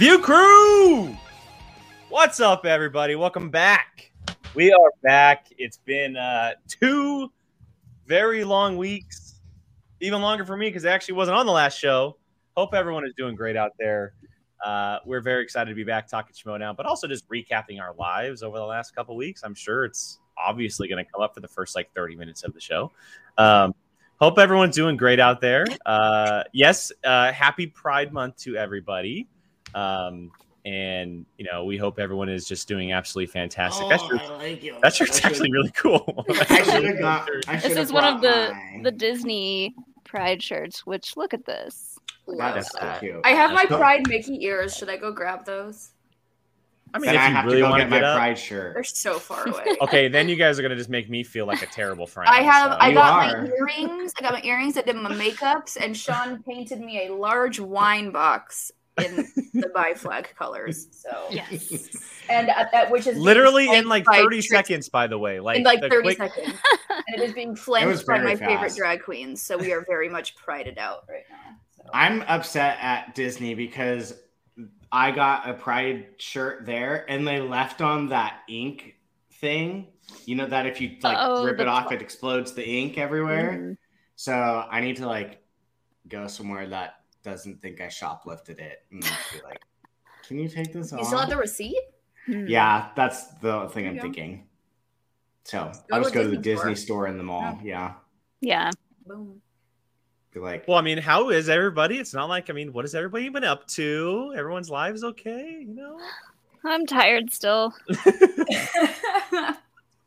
View Crew! What's up, everybody? Welcome back. We are back. It's been uh, two very long weeks, even longer for me because I actually wasn't on the last show. Hope everyone is doing great out there. Uh, we're very excited to be back talking Schmo now, but also just recapping our lives over the last couple weeks. I'm sure it's obviously going to come up for the first like 30 minutes of the show. Um, hope everyone's doing great out there. Uh, yes, uh, happy Pride Month to everybody. Um, and you know, we hope everyone is just doing absolutely fantastic. that shirt's, Oh, I like you. that shirt's actually really cool. I should have got. I This is one of the mine. the Disney Pride shirts. Which look at this. That is That's so cute. I have my Pride Mickey ears. Should I go grab those? I mean, Then if I you have really to go want to get my up, pride shirt, They're so far away. okay, then you guys are gonna just make me feel like a terrible friend. I have. so- I You got are. my earrings. I got my earrings. I did my makeups, and Sean painted me a large wine box in the bi flag colors. So Yes. and at that which is literally in like 30 Trix- seconds, by the way. Like, in like 30 quick- seconds, and it is being was flanked by very my favorite drag queens. So we are very much prided out right now. So. I'm upset at Disney because I got a pride shirt there, and they left on that ink thing. You know that if you like Oh, rip it off, tw- it explodes the ink everywhere. Mhm. So I need to like go somewhere that doesn't think I shoplifted it and be like, "Can you take this You off?" still have the receipt? Hmm. Yeah, that's the thing I'm go. thinking. So Go I'll just a go to the Disney Disney store. store in the mall. Yeah, Yeah. Boom. be like, Well, I mean, how is everybody? It's not like I mean, what has everybody been up to? Everyone's lives okay, you know? I'm tired still.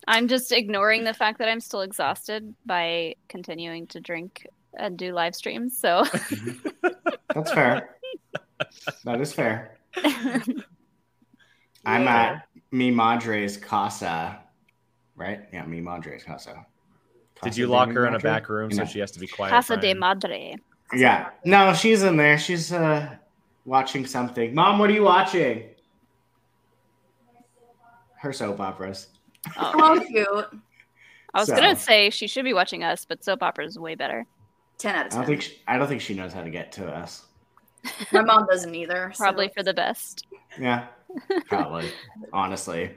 I'm just ignoring the fact that I'm still exhausted by continuing to drink and do live streams. So that's fair. that is fair. I'm Yeah. at Mi Madre's casa, right? Yeah, Mi Madre's casa. Did you lock her in a back room so No. she has to be quiet? Casa de Madre. Yeah, no, she's in there. She's uh watching something. Mom, what are you watching? Her soap operas. Oh, Oh, cute. I was So- gonna say she should be watching us, but soap opera is way better. 10 out of I don't think she, I don't think she knows how to get to us. My mom doesn't either. so- Probably for the best. Yeah, probably. honestly,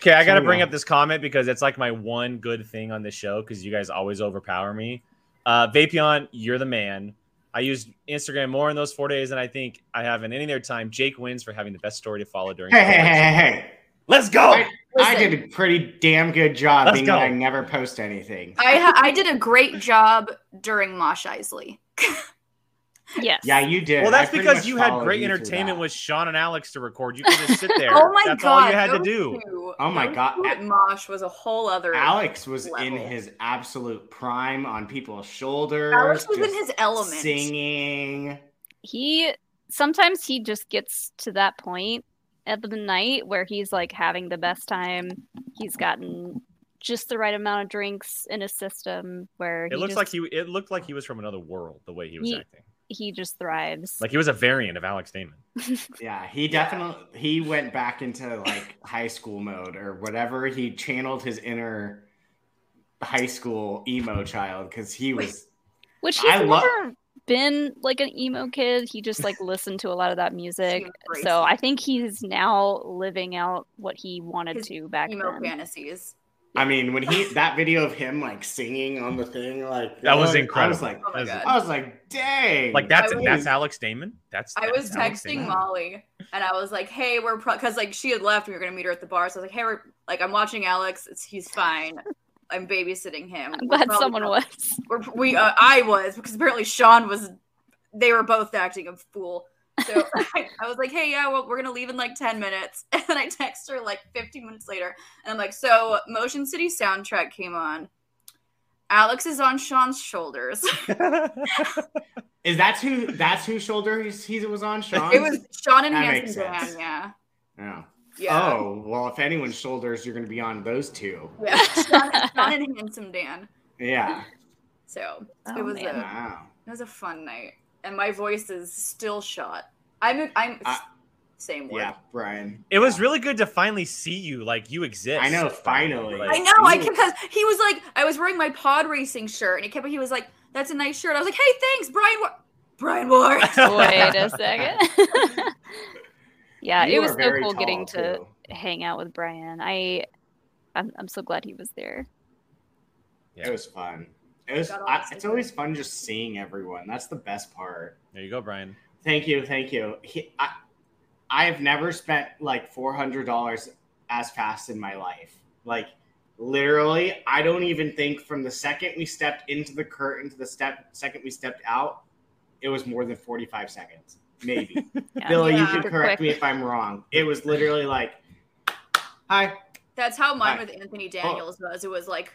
Okay, I got to So, bring yeah. up this comment because it's like my one good thing on this show because you guys always overpower me. Uh, Vapion, you're the man. I used Instagram more in those four days than I think I have in any other time. Jake wins for having the best story to follow during. hey, hey, hey, hey, hey! Let's go. I, I did a pretty damn good job Let's being go. that I never post anything. I I did a great job during Mosh Isley. Yes. Yeah, you did. Well, that's I because you had great you entertainment with Sean and Alex to record. You could just sit there. Oh my That's god! all you had to those do. two- Oh my those God. two at Mosh was a whole other. Alex was in his absolute prime on people's shoulders. Alex was in his element. singing. he sometimes he just gets to that point at the night where he's like having the best time. He's gotten just the right amount of drinks in his system where It he looks just, like he. It looked like he was from another world the way he was He- acting. he just thrives. Like he was a variant of Alex Damon. Yeah, he definitely he went back into like high school mode or whatever. He channeled his inner high school emo child because he was Which he's I lo- never been like an emo kid. He just like listened to a lot of that music. So. I think he's now living out what he wanted His to back emo then. fantasies. I mean, when he that video of him like singing on the thing, like That was I incredible. was like, Oh my god! I was like, dang, Like that's was- that's Alex Damon. That's. I was Alex texting Damon. Molly and I was like, "Hey, we're because like she had left. We were gonna meet her at the bar. So I was like, "Hey, we're like I'm watching Alex. It's, he's fine. I'm babysitting him." I'm We're glad probably someone not- was. We're, we uh, I was because apparently Sean was. They were both acting a fool. So I, I was like, "Hey, yeah, well, we're gonna leave in like ten minutes." And then I text her like 15 minutes later, and I'm like, "So Motion City soundtrack came on. Alex is on Sean's shoulders. is that who that's who shoulder he, he was on? Sean. it was Sean and That Handsome Dan. Yeah, Yeah. Yeah, Oh well, if anyone's shoulders, you're going to be on those two. yeah. Sean, Sean and Handsome Dan. Yeah. So Oh, it was man. a Wow. it was a fun night, and my voice is still shot. I'm I'm I- same word. Yeah, Brian. It was really good to finally see you. Like you exist. I know, finally. Like, I know, I Ooh. because he was like, I was wearing my pod racing shirt, and he kept, he was like, "That's a nice shirt." I was like, "Hey, thanks, Brian." War- Brian Ward. Wait a second. Yeah, You it was so cool getting tall, to hang out with Brian. I, I'm, I'm so glad he was there. Yeah. It was fun. It was. I, it's always fun just seeing everyone. That's the best part. There you go, Brian. Thank you, thank you. He, I, I've never spent like four hundred dollars as fast in my life. Like literally, I don't even think from the second we stepped into the curtain to the step second we stepped out, it was more than forty five seconds, maybe. Yeah. Billy, you can correct quick. me if I'm wrong. It was literally like, hi. That's how mine Hi. with Anthony Daniels was. It was like,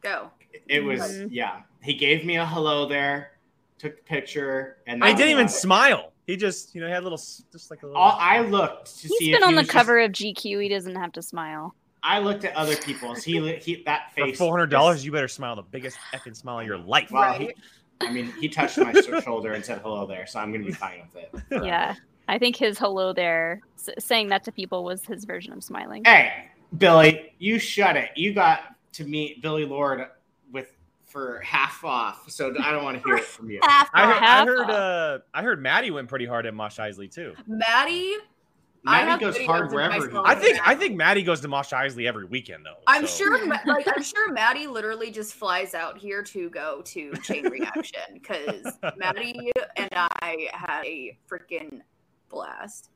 go. It was Mhm. yeah. He gave me a hello there, took the picture, and I didn't even it. smile. He just, you know, had a little, just like a little. All, I looked to He's see been if on he the was just- cover of GQ. He doesn't have to smile. I looked at other people's. He, he that for face. four hundred dollars, you better smile the biggest effing smile of your life. Well, Right. he, I mean, he touched my shoulder and said hello there, so I'm gonna be fine with it. forever. Yeah, I think his hello there, s- saying that to people, was his version of smiling. Hey, Billy, you shut it. You got to meet Billy Lord with for half off, so I don't want to hear it from you. Half I heard, off. I heard, off. uh, I heard Maddie went pretty hard at Mosh Isley too. Maddie, I have Maddie goes hard of wherever. I think, I think Maddie goes to Mosh Isley every weekend though. I'm so- sure, Ma- like I'm sure Maddie literally just flies out here to go to Chain Reaction because Maddie and I had a freaking blast.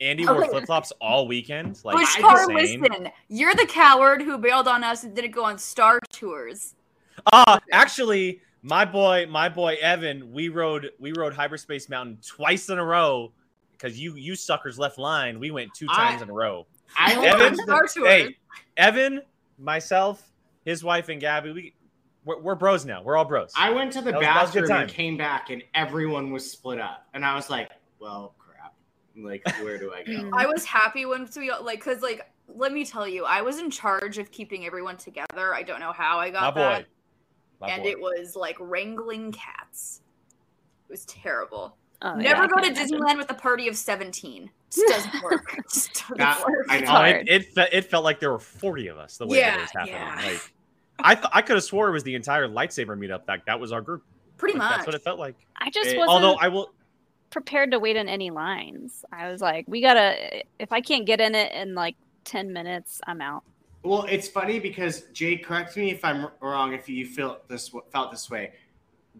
Andy Oh, wore wait. flip flops all weekend. Like Which car? insane. Listen, you're the coward who bailed on us and didn't go on Star Tours. Uh actually, my boy, my boy Evan, we rode we rode Hyperspace Mountain twice in a row because you you suckers left line. We went two I- times in a row. I Evan- went- Evan, hey, Evan, myself, his wife, and Gabby, we we're, we're bros now. We're all bros. I went to the That was- was bathroom and time. came back, and everyone was split up, and I was like, "Well, crap! Like, where do I go?" I was happy when we like, cause like, let me tell you, I was in charge of keeping everyone together. I don't know how I my got boy, that, my and boy. it was like wrangling cats. It was terrible. Oh, Never I go can to imagine. Disneyland with a party of 17. Just doesn't work. Just doesn't That- work. I know. It, it, fe- it felt like there were 40 of us the way that it was happening. yeah. Like, I, th- I could have swore it was the entire lightsaber meetup. That, that was our group. Pretty Like, much. That's what it felt like. I just It- wasn't Although I will, prepared to wait in any lines. I was like, we gotta. If I can't get in it in like ten minutes, I'm out. Well, it's funny because Jay, correct me if I'm wrong. If you felt this felt this way,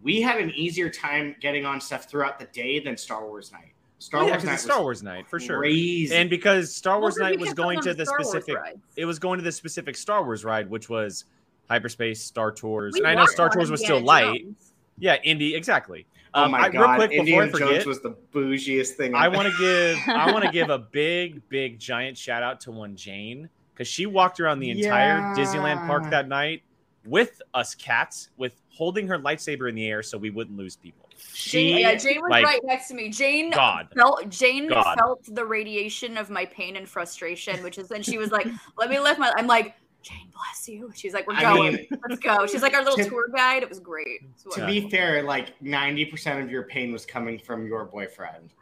we had an easier time getting on stuff throughout the day than Star Wars night. Star oh, yeah, Wars 'cause night Star Wars night for sure. crazy. And because Star Wars because we night was going going to the Star specific, it was going to the specific Star Wars ride, which was hyperspace Star Tours. We and I know Star Tours was still light. Jones. Yeah, Indy, exactly. oh Um, my I- god, real quick Indiana I forget, Jones was the bougiest thing. I want to give I want to give a big, big, giant shout out to one Jane because she walked around the entire Yeah. Disneyland park that night with us cats, with holding her lightsaber in the air so we wouldn't lose people. Jane, yeah, Jane was like, right next to me. Jane God. felt Jane God. felt the radiation of my pain and frustration, which is then she was like, "Let me lift my." I'm like, "Jane, bless you." She's like, "We're I going. mean, Let's go." She's like our little to- tour guide. It was great. So to be fair, like ninety percent of your pain was coming from your boyfriend.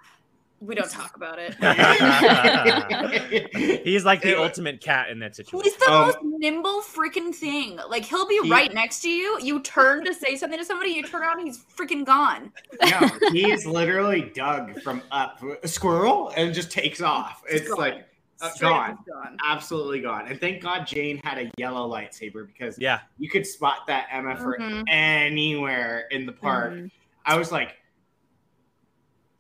We don't talk about it. He's like the It ultimate cat in that situation. He's the Um, most nimble freaking thing. Like he'll be He- right next to you. You turn to say something to somebody, you turn around, and he's freaking gone. no, he's literally Doug from Up, a squirrel, and just takes off. It's gone. like uh, gone. gone. absolutely gone. And thank God Jane had a yellow lightsaber because Yeah, you could spot that Emma for Mhm. anywhere in the park. Mhm. I was like,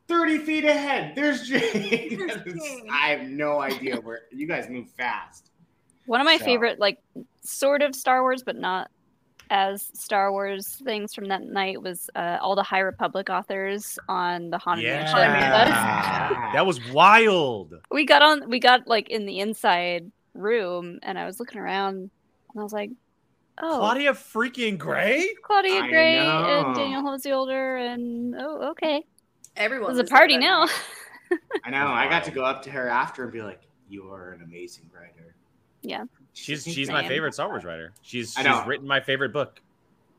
30 feet ahead. There's Jane. There's I have no idea where you guys move fast. One of my So- favorite, like, sort of Star Wars, but not as Star Wars things from that night was uh, all the High Republic authors on the Haunted yeah. Mansion bus. That was wild. We got on, we got like in the inside room, and I was looking around, and I was like, "Oh, Claudia freaking Gray. Claudia I Gray know. and Daniel José Older, and oh, okay, Everyone. it's a party there now." I know. I got to go up to her after and be like, "You are an amazing writer." Yeah. She's she's my favorite Star Wars writer. She's I she's know. written my favorite book.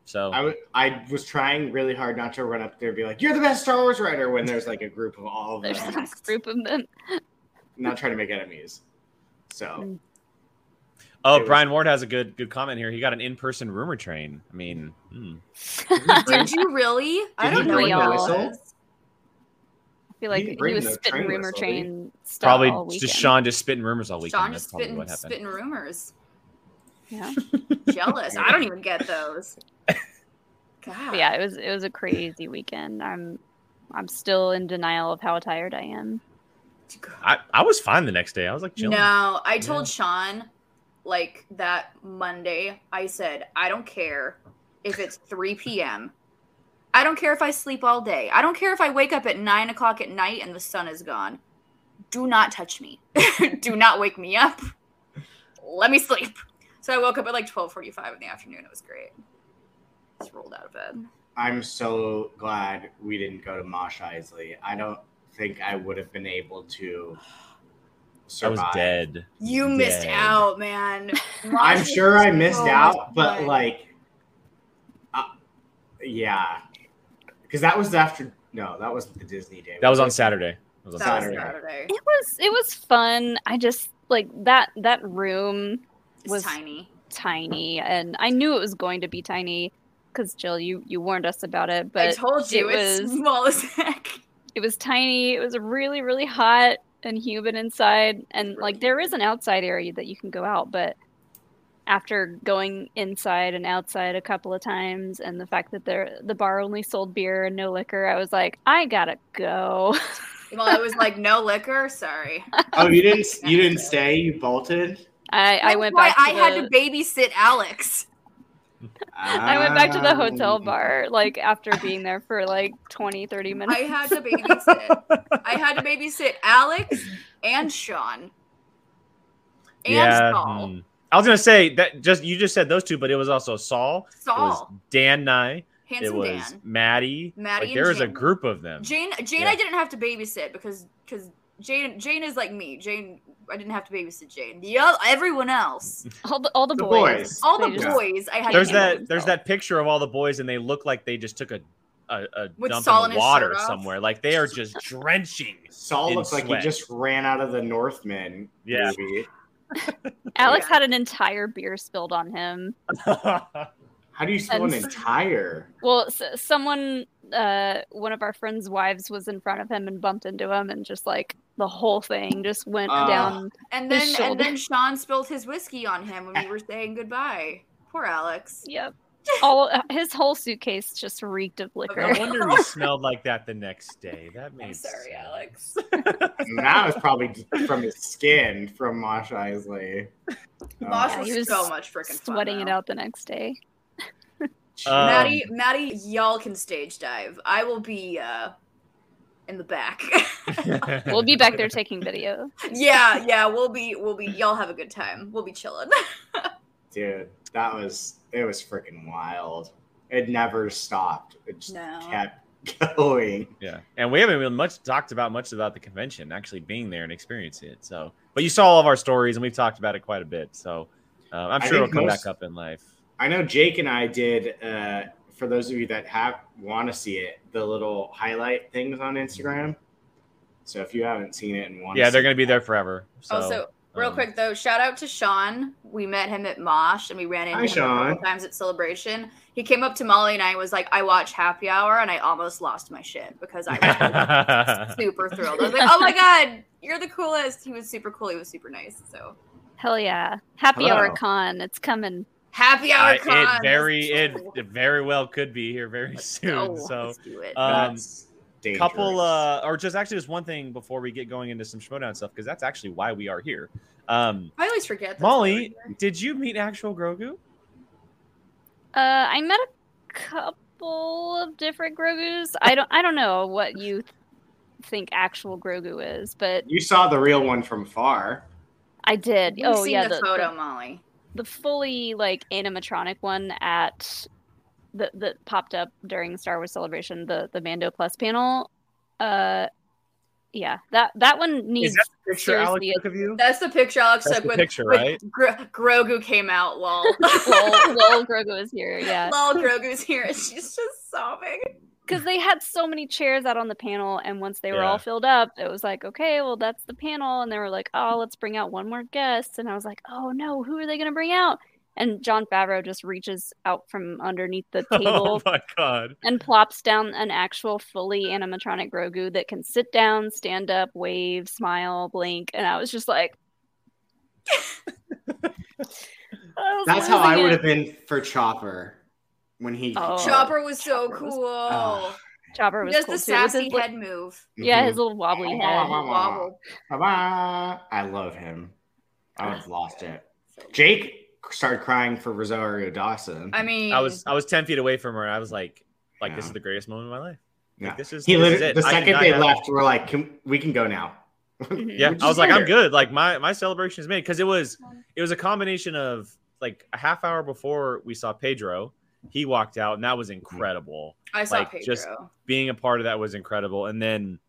So I, w- I was trying really hard not to run up there and be like, "You're the best Star Wars writer." When there's like a group of all of There's them, this group of them. not trying to make enemies. So oh, was- Brian Ward has a good good comment here. He got an in person rumor train. I mean, hmm. Did you really? I Did don't he know blow what the that whistle? Was. feel like didn't he was spitting train rumor whistle, train stuff all Probably weekend. just Sean just spitting rumors all weekend. Sean just probably spitting what happened. spitting rumors. Yeah. Jealous. I don't even get those. God. But yeah, it was it was a crazy weekend. I'm I'm still in denial of how tired I am. I, I was fine the next day. I was like chilling. No, I told Sean like that Monday. I said, I don't care if it's 3 p.m. I don't care if I sleep all day. I don't care if I wake up at nine o'clock at night and the sun is gone. Do not touch me. Do not wake me up. Let me sleep. So I woke up at like 12:45 in the afternoon. It was great. Just rolled out of bed. I'm so glad we didn't go to Mosh Isley. I don't think I would have been able to I was dead. You missed out, man. I'm sure I missed so out, but fun. like, uh, yeah, because that was after. No, that wasn't the Disney day. That was on? Saturday. That was on that was Saturday. Saturday. It was it was fun. I just like that that room It's was tiny. tiny and I knew it was going to be tiny because Jill you you warned us about it, but I told you it it's was small as heck. it was tiny. It was really really hot and humid inside and like there is an outside area that you can go out, but after going inside and outside a couple of times and the fact that there the bar only sold beer and no liquor, I was like, I gotta go. Well, it was like, no liquor. Sorry. Oh, you didn't. You didn't stay. You bolted. I, I went why back. To I had to babysit Alex. I went back to the hotel Ah. bar like after being there for like 20, 30 minutes. I had to babysit. I had to babysit Alex and Sean and yeah. Saul. hmm. I was gonna say that just you just said those two, but it was also Saul. It was Saul, Dan Nye. It handsome was Dan, Maddie. Maddie like, and there was a group of them. Jane. Jane, Yeah. I didn't have to babysit because because Jane Jane is like me. Jane, I didn't have to babysit Jane. The other, everyone else, all the all the, The boys. boys. all the just- boys, I had. There's to that. There's that picture of all the boys, and they look like they just took a a, a With dump Saul in the water somewhere. Like they are just drenching. Saul in looks like he just ran out of the Northman Yeah. movie. Alex Yeah. had an entire beer spilled on him. How do you spill an entire? Well, s- someone, uh, one of our friends' wives was in front of him and bumped into him, and just like the whole thing just went Ah. down. And his then and then Sean spilled his whiskey on him when we were saying goodbye. Poor Alex. Yep. All his whole suitcase just reeked of liquor. no liquor. wonder he smelled like that the next day. That made sorry, sense. Alex. And that was probably from his skin from Mosh Isley. Mosh Yeah, was, was so much freaking fun. Sweating it out the next day. Um, Maddie, Maddie, y'all can stage dive. I will be uh in the back. We'll be back there taking video. yeah, yeah, we'll be, we'll be. Y'all have a good time. We'll be chilling. Dude, that was it was freaking wild. It never stopped. It just No. kept going. Yeah, and we haven't really much talked about much about the convention, actually being there and experiencing it. So, but you saw all of our stories, and we've talked about it quite a bit. So, uh, I'm sure it'll come most- back up in life. I know Jake and I did. Uh, for those of you that have want to see it, the little highlight things on Instagram. So if you haven't seen it and want, Yeah, they're gonna be there forever. So, also, real um, quick though, shout out to Sean. We met him at Mosh and we ran into Hi, him a Sean. couple times at Celebration. He came up to Molly and I and was like, "I watch Happy Hour," and I almost lost my shit because I was super thrilled. I was like, "Oh my god, you're the coolest!" He was super cool. He was super nice. So Hell yeah! Happy Hello. Hour Con, it's coming. Happy Hour I- Con. it very it, Let's go. it very well could be here very Let's soon. go. So, Let's do it. um, That's dangerous. couple uh or just actually just one thing before we get going into some Schmodown stuff because that's actually why we are here. Um, I always forget. that's Molly, did you meet actual Grogu? Uh, I met a couple of different Grogus. I don't. I don't know what you think actual Grogu is, but You saw the real one from far. I did. here. We've oh seen yeah, the, the, photo, the, Molly. the fully like animatronic one at that that popped up during Star Wars Celebration, the the Mando Plus panel. Uh, yeah, that that one needs Is that the picture Alex seriously. took of you? That's the picture Alex That's took the with, picture, with right? Gro- Grogu came out. Lol. lol, lol, Grogu is here. Yeah, Lol, Grogu's here, and she's just sobbing. because they had so many chairs out on the panel, and once they were Yeah. all filled up, it was like, okay, well, that's the panel, and they were like, oh, let's bring out one more guest, and I was like, oh no, who are they gonna bring out? And Jon Favreau just reaches out from underneath the Oh table my god. and plops down an actual fully animatronic Grogu that can sit down, stand up, wave, smile, blink, and I was just like. Was That's how I would have been for Chopper when he. Oh. Chopper was so Chopper was- cool. Oh. Chopper he was does cool the too. with his sassy li- head move. Yeah, his little wobbly Oh, head. wow. Wobble. Bye-bye. I love him. I would have lost it. Jake started crying for Rosario Dawson. I mean, I was I was ten feet away from her, and I was like, like this is the greatest moment of my life. Yeah. Like, this is he this is it. the second they have- left, we're like, can, we can go now. Mhm. Yeah, I was like, I'm good. Like my my celebration is made because it was it was a combination of like a half hour before we saw Pedro, he walked out, and that was incredible. I saw like, Pedro. just- Being a part of that was incredible, and then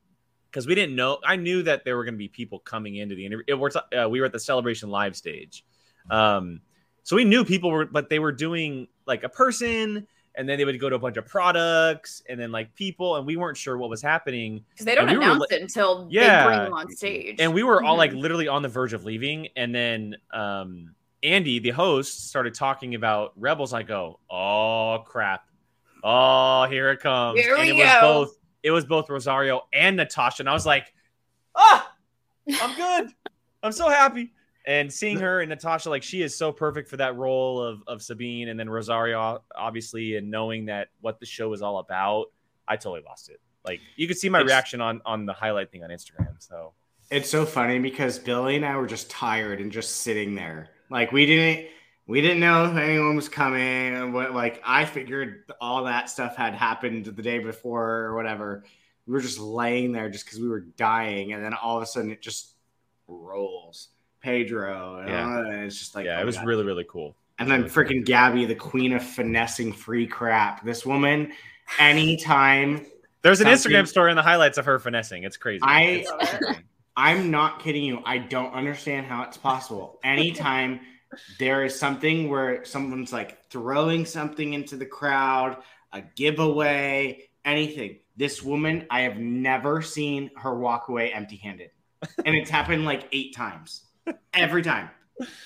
because we didn't know, I knew that there were going to be people coming into the interview. It was uh, we were at the celebration live stage, um, so we knew people were, but they were doing like a person. And then they would go to a bunch of products and then like people, and we weren't sure what was happening. because they don't and we were announce li- it until Yeah. they bring them on stage. and we were all like Mhm. literally on the verge of leaving and then um andy the host started talking about rebels i go oh crap oh here it comes Here and we it was go. both it was both rosario and natasha and i was like ah i'm good i'm so happy and seeing her and natasha like she is so perfect for that role of, of sabine and then rosario obviously and knowing that what the show is all about i totally lost it like you could see my It's- reaction on on the highlight thing on instagram so It's so funny because Billy and I were just tired and just sitting there. Like we didn't we didn't know if anyone was coming and what like I figured all that stuff had happened the day before or whatever. We were just laying there just because we were dying, and then all of a sudden it just rolls. Pedro, and, Yeah. it's just like yeah, oh it was God. really really cool. And then freaking Gabby, the queen of finessing free crap. This woman, anytime There's an Something- Instagram story in the highlights of her finessing. It's crazy. I It's- I'm not kidding you. I don't understand how it's possible. Anytime there is something where someone's like throwing something into the crowd, a giveaway, anything. This woman, I have never seen her walk away empty handed. And it's happened like eight times. Every time.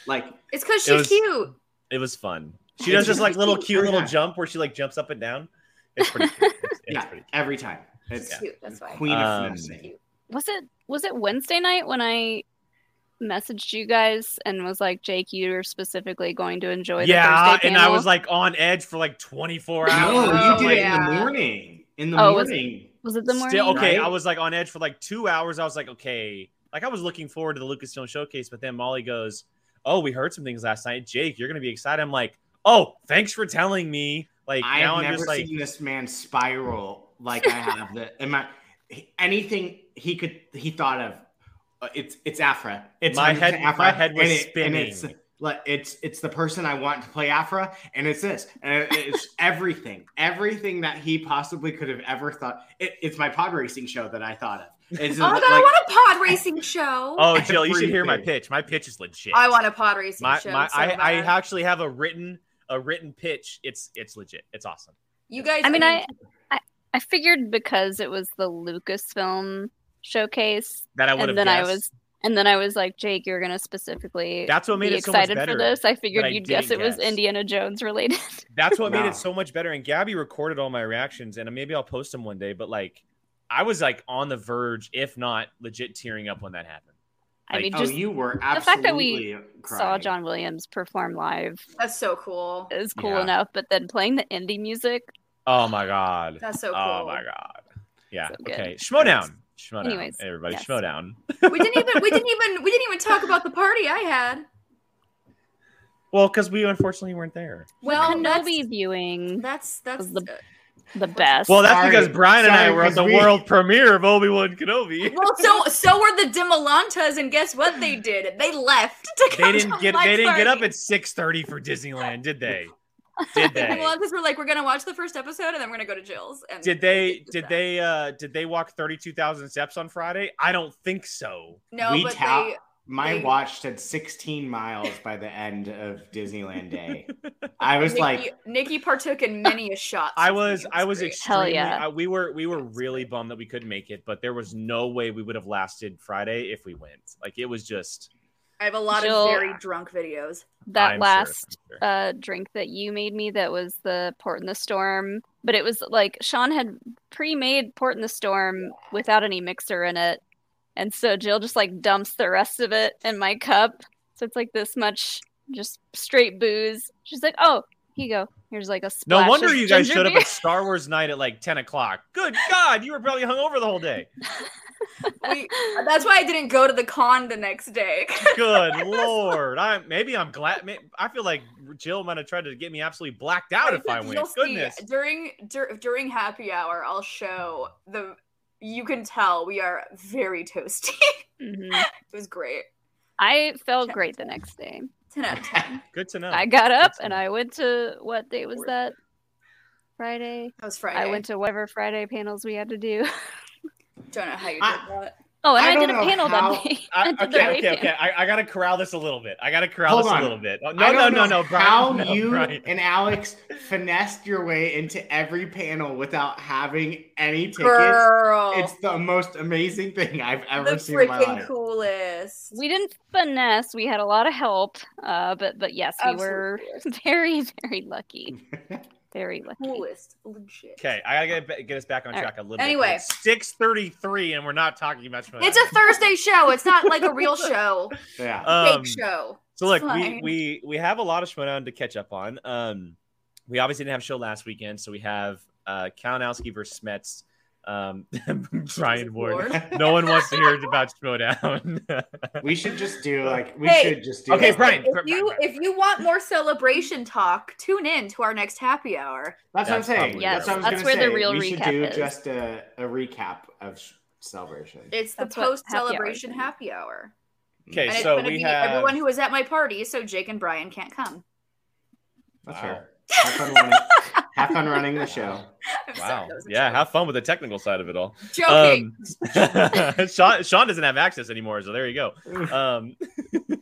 Like, it's because It she's was- cute. it was fun. She does this like little cute Every little time. jump where she like jumps up and down. It's pretty cute. It's, it's yeah, pretty cute. every time. It's It's cute. That's why. queen Um, of finessing. was it was it Wednesday night when I messaged you guys and was like, Jake, you're specifically going to enjoy the Yeah, Thursday and I was like on edge for like 24 hours. No, hours. you did it in yeah. the morning. In the Oh, was it- morning. was it the morning? Still, okay, Right? I was like on edge for like two hours. I was like, okay, like I was looking forward to the Lucasfilm showcase, but then Molly goes, "Oh, we heard some things last night, Jake. You're gonna be excited." I'm like, "Oh, thanks for telling me." Like I've I'm never just like, seen this man spiral like I have. the in my anything he could he thought of. uh, it's it's Aphra. It's My head- Aphra, my head was and it- and it's spinning. like it's it's the person I want to play Aphra, and it's this, and it's everything, everything that he possibly could have ever thought. It, it's my pod racing show that I thought of. It's Oh my like- god, I want a pod racing show. "Oh, Jill, you should hear my pitch. My pitch is legit. I want a pod racing my, show. my so I, I actually have a written a written pitch. It's it's legit. It's awesome. you guys. I mean, I, I I figured because it was the Lucasfilm showcase, That I would have and then I was and then I was like, Jake, you're gonna specifically That's what made be it so much excited better. for this. I figured I you'd guess it didn't was. Indiana Jones related. That's what made it so much better. And Gabby recorded all my reactions, and maybe I'll post them one day. But like, I was like on the verge, if not legit, tearing up when that happened. I mean, oh, just you were the fact that we saw. John Williams perform live That's so cool. is cool Yeah. enough, but then playing the Indy music, Oh my god. That's so oh cool. Oh my god. Yeah. So good. okay. Schmodown. Schmodown. Anyways, everybody, yes. Schmodown. We didn't even. We didn't even. We didn't even talk about the party I had. Well, because we unfortunately weren't there. Well, Kenobi that's viewing that's that's was the- the best. Well, that's Sorry. because Brian and I were at the we- world premiere of Obi Wan Kenobi. well. So so were the Dimalantas, and guess what they did? They left to They didn't to get my they didn't get up party. at six thirty for Disneyland, did they? Did The they? Dimalantas were like, we're gonna watch the first episode, and then we're gonna go to Jill's. And Did they did did that. they uh did they walk thirty two thousand steps on Friday? I don't think so. No, We but tap- they. My They- watch said 16 miles by the end of Disneyland Day. I was Nikki, like, Nikki partook in many a shot. I was I was great. extremely yeah. I- we were we were really bummed that we couldn't make it, but there was no way we would have lasted Friday if we went. Like it was just I have a lot Jill- of very drunk videos. that I'm last I'm sure. uh, drink that you made me that was the Port in the Storm, but it was like Sean had pre-made Port in the Storm without any mixer in it, and so Jill just like dumps the rest of it in my cup, so it's like this much just straight booze. She's like, "Oh, here you go. Here's like a splash No wonder of you guys ginger showed up at Star Wars night at like 10 o'clock. Good God, you were probably hungover the whole day. We, that's why I didn't go to the con the next day. Good Lord. I maybe I'm glad. may- I feel like Jill might have tried to get me absolutely blacked out if I went. You'll see, Goodness. during dur- during happy hour, I'll show the. You can tell we are very toasty. Mhm. it was great. I felt great the next day. Ten out of ten. Good to know. I got up and. I went to what day was that? Friday. That was Friday. I went to whatever Friday panels we had to do. Don't know how you did I- that. Oh, and I I, did a panel how- that day. I, I did okay, rape okay, okay. I, I gotta corral this a little bit. I gotta corral Hold this on. a little bit. Oh, no, I no, don't no, know no, Brian. How no, you Brian. and Alex finessed your way into every panel without having any tickets. Girl, It's the most amazing thing I've ever the seen in my freaking life. coolest. We didn't finesse. We had a lot of help. Uh, but but yes, we Absolute were very very lucky. Very lucky. coolest, legit. Okay, I gotta get, get us back on All track a little Anyway. bit. Six thirty-three, and we're not talking about. Schmodown. It's a Thursday show. It's not like a real show. yeah. Um, Fake show. So look, we, we we have a lot of Schmodown to catch up on. Um, we obviously didn't have a show last weekend, so we have uh, Kalinowski versus Smets. Um, Brian Ward. Lord. No one wants to hear about Schmodown. We should just do like we Hey, should just do okay, like- Brian. If you if you want more celebration talk, tune in to our next happy hour. That's, what I'm That's saying. probably Yes, that's what I was that's gonna where the say. real we should do is. just a, a recap of sh- celebration. It's the post happy hour is celebration happy hour. okay, And it's so gonna we be have everyone who was at my party, so Jake and Brian can't come. That's Wow. fair. Have fun running. have fun running the show. Wow. that was a Yeah, joke. have fun with the technical side of it all. joking. Um, Sean, Sean doesn't have access anymore, so there you go. Um,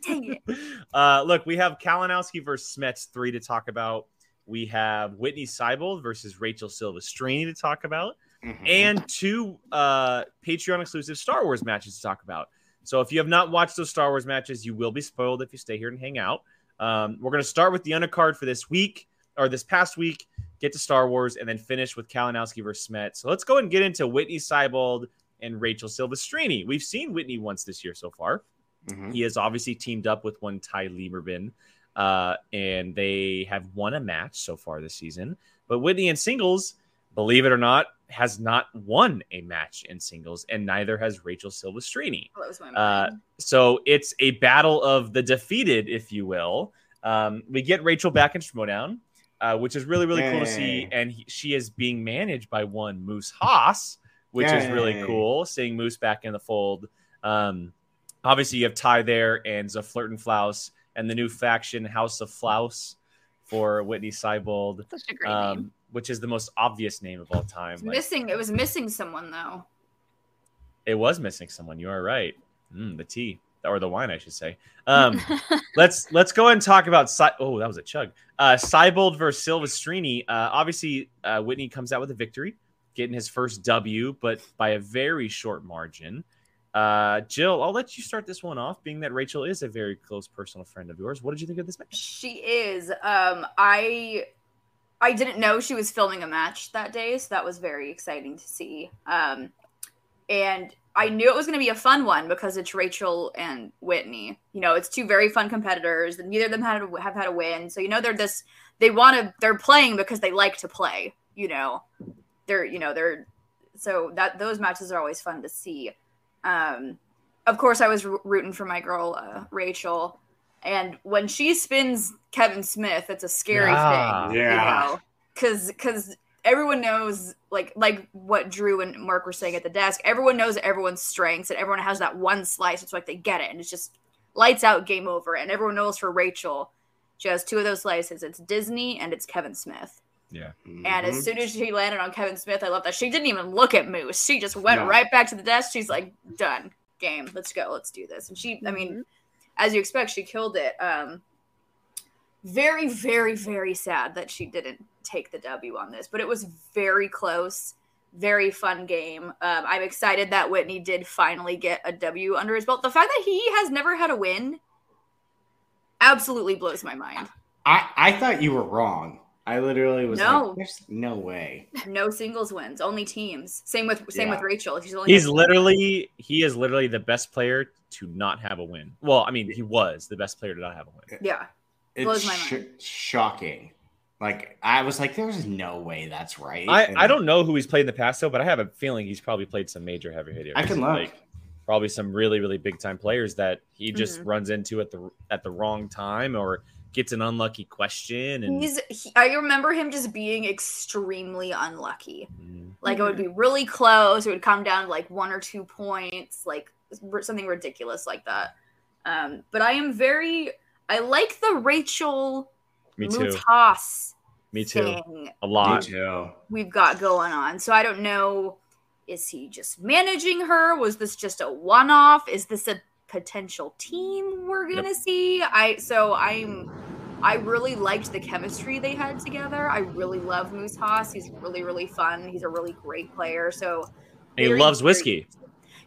Dang it. uh, look, we have Kalinowski versus Smets three to talk about. We have Witney Seibold versus Rachel Silvestrini to talk about, Mhm. and two uh, Patreon exclusive Star Wars matches to talk about. So if you have not watched those Star Wars matches, you will be spoiled if you stay here and hang out. Um, we're going to start with the undercard for this week or this past week, get to Star Wars, and then finish with Kalinowski versus Smet. So let's go and get into Witney Seibold and Rachel Silvestrini. We've seen Witney once this year so far. Mhm. He has obviously teamed up with one Ty Lieberman, uh, and they have won a match so far this season. But Witney in singles, believe it or not, has not won a match in singles, and neither has Rachel Silvestrini. Blows my Uh. So it's a battle of the defeated, if you will. Um, we get Rachel back in Schmodown, uh, which is really, really cool to see. And he, she is being managed by one Moose Haas, which is really cool. Seeing Moose back in the fold. Um, obviously, you have Ty there and Zaflirt and Flaus and the new faction House of Flaus for Witney Seibold, Such a great name. um, which is the most obvious name of all time. Like, missing. It was missing someone though. it was missing someone. You are right. Mm, the tea or the wine, I should say. Um, let's let's go ahead and talk about. Si- oh, that was a chug. Uh, Seibold versus Silvestrini. Uh, obviously, uh, Witney comes out with a victory, getting his first W, but by a very short margin. Uh, Jill, I'll let you start this one off, being that Rachel is a very close personal friend of yours. What did you think of this match? She is. Um, I I didn't know she was filming a match that day, so that was very exciting to see. Um, and I knew it was going to be a fun one because it's Rachel and Witney. You know, it's two very fun competitors, and neither of them had have had a win. So you know they're this. They want to. They're playing because they like to play. You know, they're you know they're so that those matches are always fun to see. Um, of course, I was r- rooting for my girl uh, Rachel, and when she spins Kevin Smith, it's a scary Yeah. thing. Yeah. You know? Cause because everyone knows like like what Drew and Mark were saying at the desk, everyone knows everyone's strengths and everyone has that one slice. It's like they get it and it's just lights out, game over. And everyone knows for Rachel, she has two of those slices. It's Disney and it's Kevin Smith. Yeah. And as Mhm. soon as she landed on Kevin Smith, I love that. She didn't even look at Moose. She just went No. right back to the desk. She's like, done. Game. Let's go. Let's do this. And she, I mean, as you expect, she killed it. Um, very, very, very sad that she didn't take the W on this, but it was very close. Very fun game. Um, I'm excited that Witney did finally get a W under his belt. The fact that he has never had a win absolutely blows my mind. I I thought you were wrong. I literally was No. like, "There's no way." No singles wins, only teams. Same with same Yeah. with Rachel. She's only He's has- literally he is literally the best player to not have a win. Well, I mean, he was the best player to not have a win. yeah. It's Blows my sh- shocking. Like I was like, "There's no way that's right." I, And I don't know who he's played in the past though, but I have a feeling he's probably played some major heavy hitters. I can look. Like, probably some really really big time players that he just Mm-hmm. runs into at the at the wrong time or gets an unlucky question and He's he, I remember him just being extremely unlucky. Mm. Like it would be really close. It would come down to like one or two points, like something ridiculous like that. Um, but I am very I like the Rachel me too. Mutas Me too. thing A Me lot. too. we've got going on. So I don't know. Is he just managing her? Was this just a one off? Is this a potential team we're gonna see? I so I'm I really liked the chemistry they had together. I really love Moose Haas. He's really, really fun. He's a really great player. So he loves very- whiskey.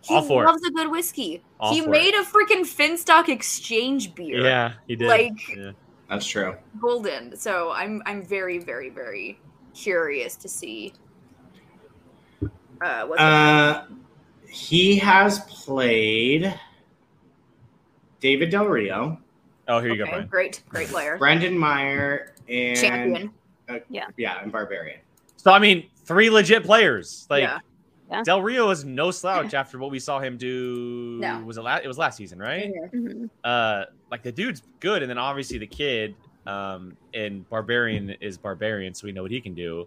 He All for it. loves a good whiskey. All he for made a freaking Finstock exchange beer. Yeah, he did. Like- yeah. That's true. golden. So I'm I'm very very very curious to see. Uh, what's Uh, he has played David Del Rio, Oh, here you go, Brian. great great player, Brendan Meyer, and champion. yeah, and Barbarian. So I mean, three legit players. Like yeah, Yeah. Del Rio is no slouch after what we saw him do. No. Was it last? It was last season, right? Mhm. uh like the dude's good and then obviously the kid um and barbarian is barbarian so we know what he can do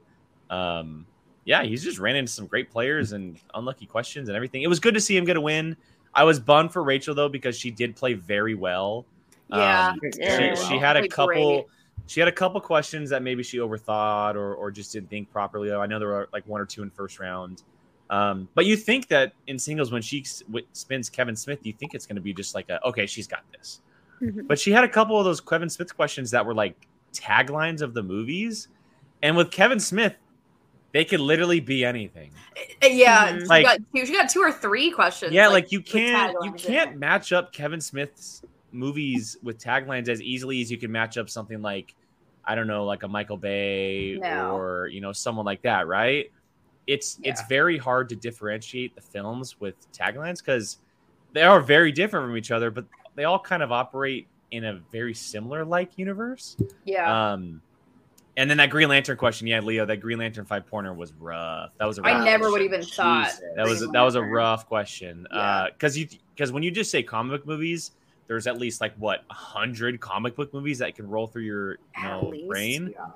um yeah he's just ran into some great players and unlucky questions and everything it was good to see him get a win i was bummed for rachel though because she did play very well Yeah, Um, Very she, did. she had a couple great. she had a couple questions that maybe she overthought or or just didn't think properly i know there were like one or two in first round um, but you think that in singles when she s- w- spins Kevin Smith, you think it's going to be just like a okay, she's got this. Mhm. But she had a couple of those Kevin Smith questions that were like taglines of the movies, and with Kevin Smith, they could literally be anything. Uh, yeah. Mhm. She Like- got two. She got two or three questions. Yeah, like, you can't you can't match up Kevin Smith's movies with taglines as easily as you can match up something like I don't know, like a Michael Bay No. or you know someone like that, right? It's it's very hard to differentiate the films with taglines because they are very different from each other, but they all kind of operate in a very similar like universe. Yeah. Um, and then that Green Lantern question, yeah, Leo, that Green Lantern five pointer was rough. That was a I rough never question. would even thought. Jesus. That was that was a rough question. Yeah. Uh, because you because when you just say comic book movies, there's at least like what a hundred comic book movies that can roll through your you know brain. Yeah.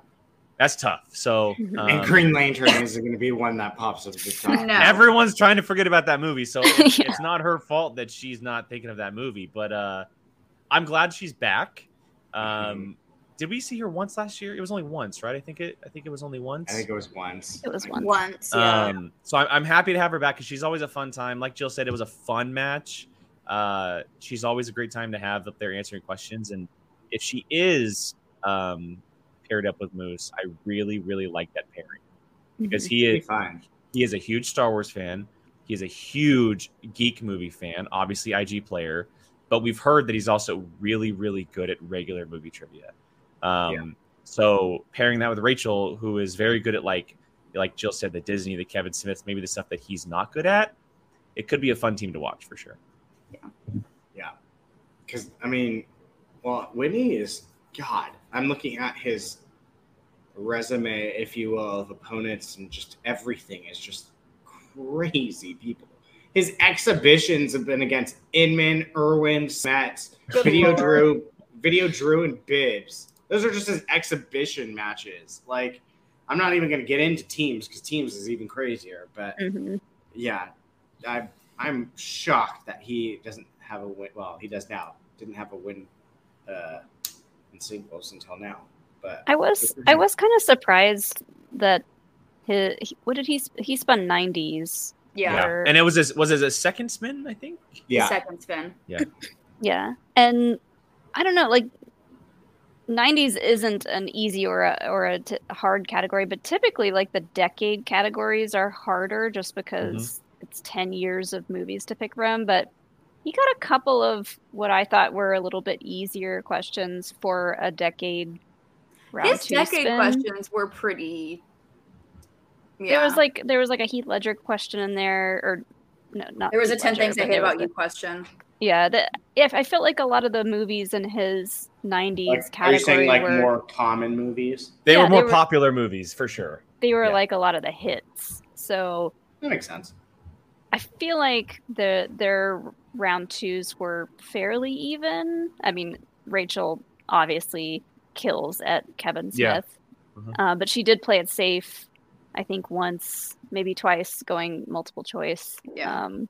That's tough. So um, and Green Lantern is going to be one that pops up at the top. No. everyone's trying to forget about that movie, so it's, Yeah. it's not her fault that she's not thinking of that movie. But uh, I'm glad she's back. Um, did we see her once last year? It was only once, right? I think it. I think it was only once. I think it was once. It was one. Once. Yeah. Um, so I'm, I'm happy to have her back because she's always a fun time. Like Jill said, it was a fun match. Uh, she's always a great time to have up there answering questions. And if she is um, paired up with Moose, I really, really like that pairing because he is fine. he is a huge Star Wars fan. He's a huge geek movie fan, obviously IG player, but we've heard that he's also really, really good at regular movie trivia. Um, Yeah. So pairing that with Rachel, who is very good at like, like Jill said, the Disney, the Kevin Smith, maybe the stuff that he's not good at, it could be a fun team to watch for sure. Yeah, yeah, because I mean, well, Witney is God. I'm looking at his resume, if you will, of opponents, and just everything is just crazy people. His exhibitions have been against Inman, Irwin, Smets, Good Video lord. Drew, Video Drew, and Bibbs. Those are just his exhibition matches. Like, I'm not even going to get into teams because teams is even crazier. But Mhm. yeah, I I'm shocked that he doesn't have a win. Well, he does now. Didn't have a win uh, in singles until now. But I was I was kind of surprised that his he- what did he he spun nineties yeah. or- And it was his, was it a second spin? I think. yeah, Second spin. yeah yeah, and I don't know like nineties isn't an easy or a or a t- hard category but typically like the decade categories are harder just because mm-hmm. it's ten years of movies to pick from but He got a couple of what I thought were a little bit easier questions for a decade round His two decade spin. questions were pretty. Yeah. There was like there was like a Heath Ledger question in there, or no, not. there was a ten Ledger, things I but hate there was about the- you question. Yeah, the, if I felt like a lot of the movies in his '90s Like, are you category saying like were more common movies? They Yeah, were more they were- popular movies for sure. they were yeah. like a lot of the hits. So That makes sense. I feel like the their round twos were fairly even. I mean, Rachel obviously kills at Kevin Yeah. Smith, Mhm. uh, but she did play it safe. I think once, maybe twice, going multiple choice. Yeah. Um,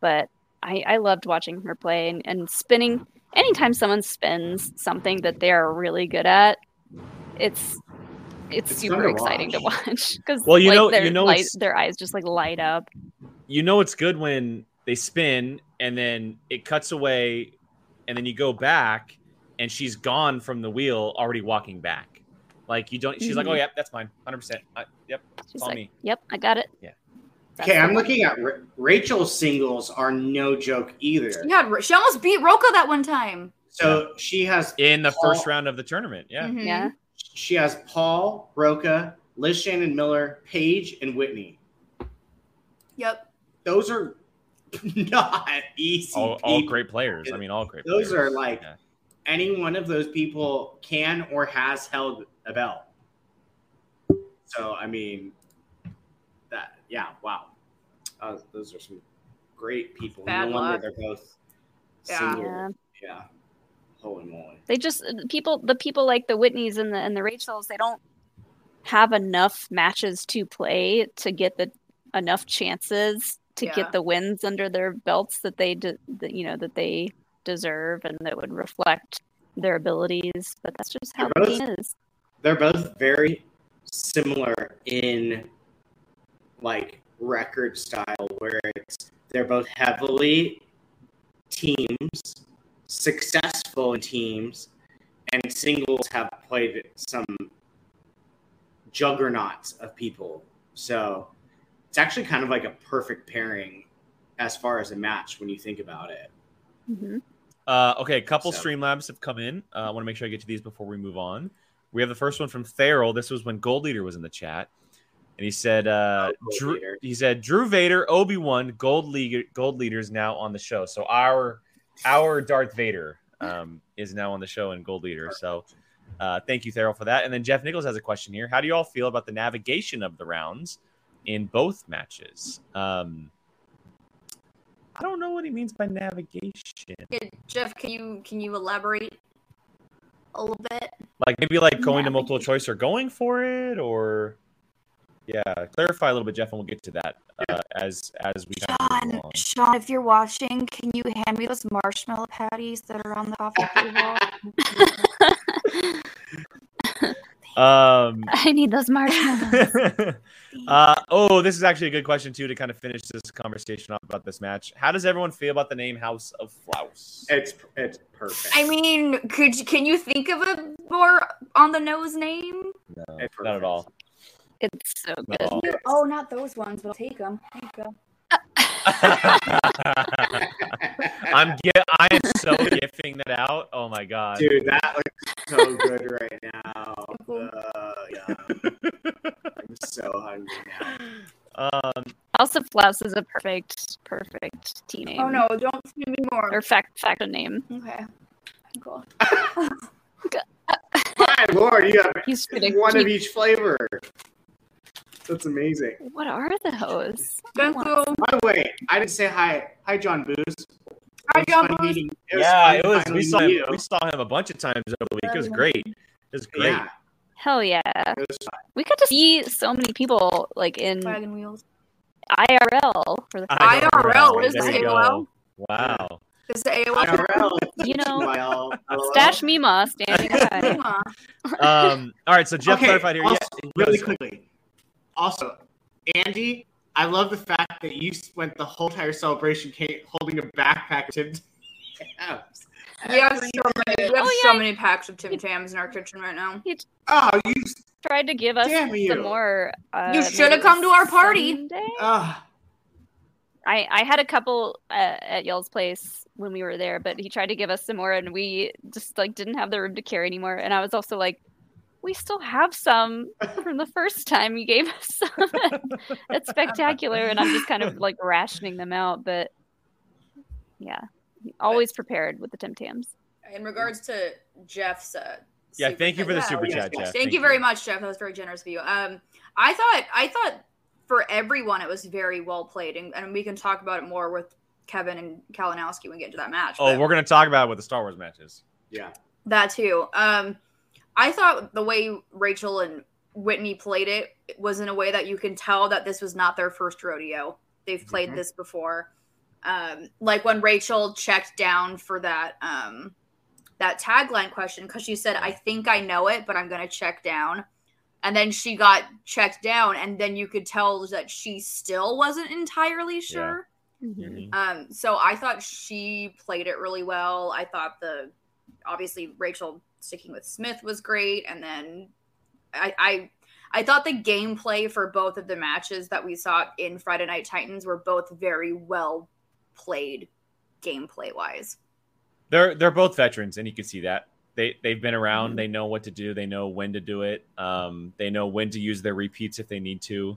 but I, I loved watching her play and, and spinning. Anytime someone spins something that they are really good at, it's it's, It's super exciting to watch. watch because Well, you like, know- their, you know light, their eyes just like light up. You know it's good when they spin and then it cuts away, and then you go back, and she's gone from the wheel, already walking back. Like you don't. She's like, Mhm. "Oh, yep, that's mine, hundred percent. Yep, it's She's on like, me." "Yep, I got it." Yeah. Okay, I'm looking at Ra- Rachel's singles are no joke either. She had she almost beat Roka that one time. So she has In the Paul- first round of the tournament, yeah. Mhm. Yeah, she has Paul, Roca, Liz Shannon Miller, Paige, and Witney. Yep. Those are not easy. All, all great players. I mean, all great. Those players. are like Yeah. Any one of those people can or has held a belt. So I mean, that yeah, wow, uh, those are some great people. Bad no wonder they're both Yeah. single. yeah. Holy moly. They just people, the people like the Witneys and the and the Rachels, they don't have enough matches to play to get the enough chances to Yeah. get the wins under their belts that they de- that, you know that they deserve and that would reflect their abilities. But that's just how the They're both- game is. They're both very similar in like record style, where it's they're both heavily teams, successful in teams, and singles have played some juggernauts of people. So it's actually kind of like a perfect pairing as far as a match when you think about it. Hmm Uh, okay, a couple So- Streamlabs have come in. Uh, I want to make sure I get to these before we move on. We have the first one from Farrell. This was when Gold Leader was in the chat, and he said, uh, Oh, Drew, he said Drew Vader, Obi Wan, Gold Leader, Gold Leaders now on the show. So our our Darth Vader um, is now on the show in Gold Leader. So uh, thank you, Farrell, for that. And then Jeff Nichols has a question here. How do you all feel about the navigation of the rounds in both matches? Um, I don't know what he means by navigation. Yeah, Jeff, can you can you elaborate a little bit? like maybe like going to multiple choice or going for it or yeah clarify a little bit jeff and we'll get to that uh, as as we kind of Sean, along. Sean, if you're watching, can you hand me those marshmallow patties that are on the coffee table? um I need those marshmallows. uh oh this is actually a good question too to kind of finish this conversation off about this match how does everyone feel about the name house of flouse It's it's perfect. I mean, could you, can you think of a more on the nose name? no, It's not at all it's so good. at. Oh, not those ones, but I'll take them. There you go. i'm get i am so gifting that out oh my god Dude, that looks so good right now. Uh, yeah. I'm so hungry now. um House of Flouse is a perfect, perfect team name. Oh no, don't give me more. Or fact faction name. Okay. Cool. My lord, you have He's pretty one of each flavor. That's amazing. What are those? Thank you. By the way, I didn't say hi. Hi, John Booze. Hi, John fun Booze. meeting- it yeah it was we saw him you. we saw him a bunch of times over the week it was great it was great Yeah, Hell yeah. it was fun. We got to see so many people like in Wagon wheels. IRL for the first IRL, what is there this, AOL? go. Wow. Is the AOL? IRL. You know, Well. Stash Mima standing by. Huh. Um, all right, so Jeff Okay, clarified here. also, yeah, really yes. quickly. Also, Andy, I love the fact that you spent the whole entire celebration cake holding a backpack of Tim Tams. We have so many, we have Oh, so many packs of Tim Tams in our kitchen right now. Oh, you. Tried to give us Damn you. some more. Uh, You should have come to our party. Sunday? I I I had a couple uh, at y'all's place when we were there, but he tried to give us some more, and we just like didn't have the room to carry anymore. And I was also like, we still have some from the first time you gave us. Some. it's spectacular, and I'm just kind of like rationing them out. But yeah, always prepared with the Tim Tams. In regards to Jeff's, uh, Yeah, super thank you for the super yes, chat. Jeff. Thank, you very much, Jeff. That was very generous of you. Um, I thought I thought for everyone it was very well played, and, and we can talk about it more with Kevin and Kalinowski when we get into that match. Oh, but we're gonna talk about it with the Star Wars matches. Yeah. that too. Um, I thought the way Rachel and Witney played it was in a way that you can tell that this was not their first rodeo. They've played Mhm. this before. Um, like when Rachel checked down for that um, that tagline question because she said, "I think I know it, but I'm going to check down." And then she got checked down, and then you could tell that she still wasn't entirely sure. Mhm. Um, so I thought she played it really well. I thought the obviously Rachel sticking with Smith was great, and then I I, I thought the gameplay for both of the matches that we saw in Friday Night Titans were both very well played gameplay wise. They're they're both veterans, and you can see that they they've been around. Mhm. They know what to do. They know when to do it. Um, they know when to use their repeats if they need to.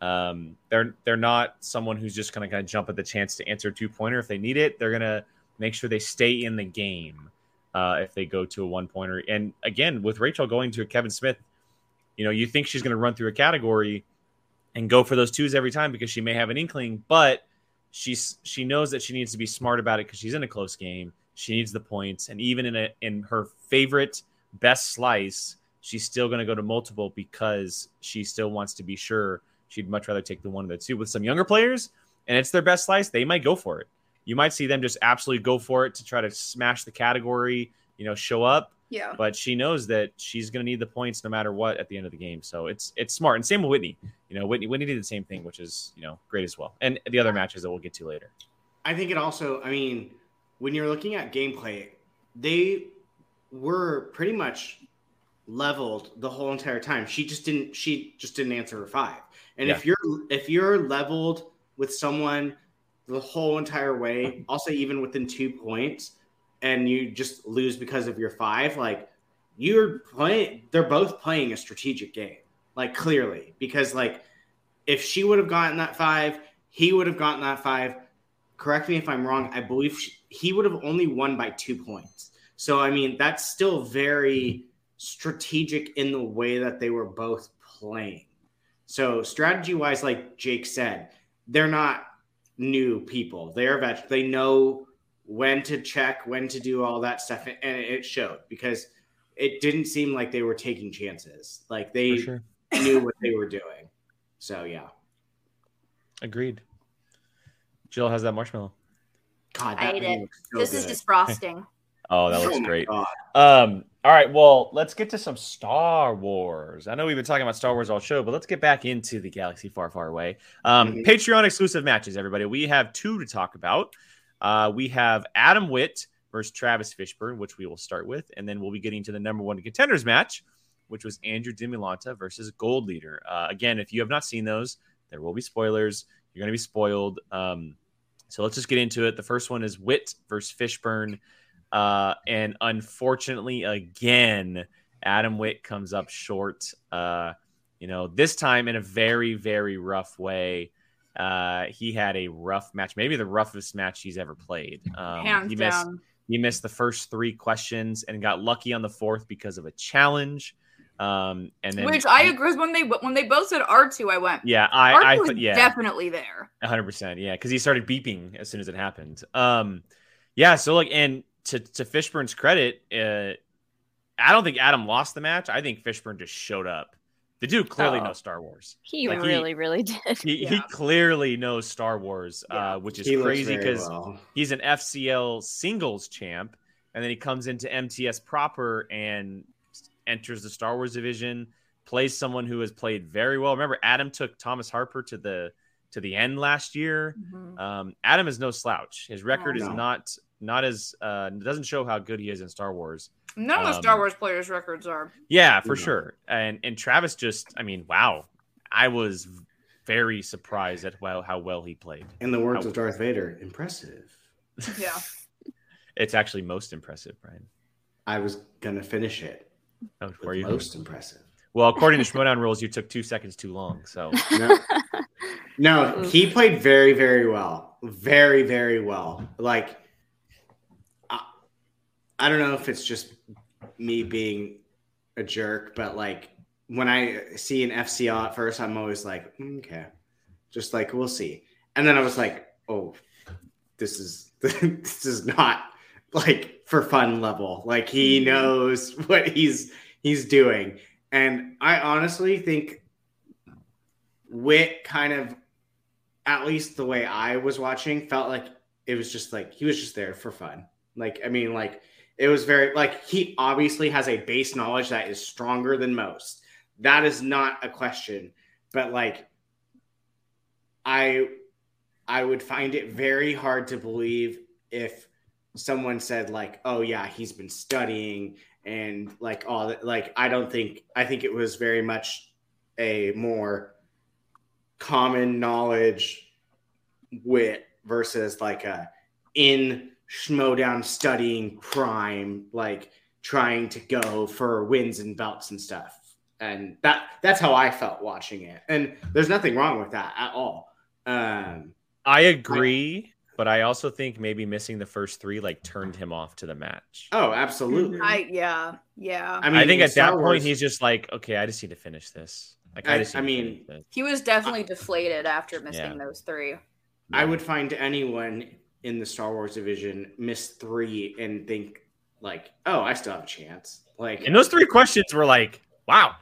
Um, they're they're not someone who's just gonna kind of jump at the chance to answer a two pointer if they need it. They're gonna make sure they stay in the game uh, if they go to a one pointer. And again, with Rachel going to a Kevin Smith, you know, you think she's gonna run through a category and go for those twos every time because she may have an inkling, but she's she knows that she needs to be smart about it because she's in a close game. She needs the points, and even in a in her favorite best slice, she's still going to go to multiple because she still wants to be sure. She'd much rather take the one or the two. With some younger players, and it's their best slice, they might go for it. You might see them just absolutely go for it to try to smash the category, you know, show up. Yeah. But she knows that she's going to need the points no matter what at the end of the game. So it's it's smart. And same with Witney. You know, Witney Witney did the same thing, which is you know great as well. And the other matches that we'll get to later. I think it also, I mean, when you're looking at gameplay, they were pretty much leveled the whole entire time. She just didn't she just didn't answer her five. And if you're if you're leveled with someone the whole entire way, I'll say even within two points, and you just lose because of your five, like you're playing they're both playing a strategic game. Like clearly. Because like if she would have gotten that five, he would have gotten that five correct me if I'm wrong. I believe she, he would have only won by two points. So, I mean, that's still very strategic in the way that they were both playing. So, strategy wise, like Jake said, they're not new people. They're vet. They know when to check, when to do all that stuff, and it showed because it didn't seem like they were taking chances. Like they sure. knew what they were doing. So, yeah. Agreed. Jill has that marshmallow. God, I ate it. so this is good. just frosting. Oh, that looks Oh great. God. Um, all right, well, let's get to some Star Wars. I know we've been talking about Star Wars all show, but let's get back into the galaxy far, far away. Um, Mhm. Patreon exclusive matches, everybody. We have two to talk about. Uh, we have Adam Witt versus Travis Fishburn, which we will start with, and then we'll be getting to the number one contenders match, which was Andrew Dimalanta versus Gold Leader. Uh, again, if you have not seen those, there will be spoilers. You're going to be spoiled. Um, so let's just get into it. The first one is Witt versus Fishburn. Uh, and unfortunately, again, Adam Witt comes up short. Uh, you know, this time in a very, very rough way. Uh, he had a rough match, maybe the roughest match he's ever played. Um, Hands he missed down. he missed the first three questions and got lucky on the fourth because of a challenge. Um, and then Which I agree. When they when they both said R two, I went. yeah, I, R I two was thought, yeah, definitely there. hundred percent, yeah, because he started beeping as soon as it happened. Um, yeah, so like, and to to Fishburn's credit, uh, I don't think Adam lost the match. I think Fishburn just showed up. The dude clearly Oh. knows Star Wars. He Like, he- really, really did. He, he clearly knows Star Wars, Yeah. uh, which is He crazy because well. he's an FCL singles champ, and then he comes into MTS proper and enters the Star Wars division, plays someone who has played very well. Remember, Adam took Thomas Harper to the to the end last year. Mhm. Um, Adam is no slouch. His record is No. not not as uh, doesn't show how good he is in Star Wars. None of the Um, Star Wars players' records are. Yeah, for Yeah. sure. And and Travis just, I mean, wow, I was very surprised at well, how well he played. In the words of Darth Vader, impressive. Yeah. It's actually most impressive, Brian. I was gonna finish it. Oh, with were you? most impressive. Well, according to Schmoedown rules, you took two seconds too long. So No, no, he played very, very well. Very, very well. Like, I, I don't know if it's just me being a jerk, but like when I see an FCL at first, I'm always like, "Mm, okay, just like we'll see. And then I was like, oh, this is this is not like for fun level. Like he knows what he's he's doing. And I honestly think Witt kind of at least the way I was watching felt like it was just like he was just there for fun. Like I mean like it was very like he obviously has a base knowledge that is stronger than most. That is not a question, but like I I would find it very hard to believe if someone said like, "Oh yeah, he's been studying and like all that." Like I don't think I think it was very much a more common knowledge wit versus like a in schmoedown studying prime like trying to go for wins and belts and stuff and that that's how i felt watching it and there's nothing wrong with that at all um I agree, but I also think maybe missing the first three like turned him off to the match. oh absolutely I yeah yeah. I mean, I, think at Star that point he's just like, okay, I just need to finish this. Like I- I, just I mean, he was definitely deflated after missing Yeah. those three. I would find anyone in the Star Wars division miss three and think like, oh, I still have a chance. Like, And those three questions were like, wow,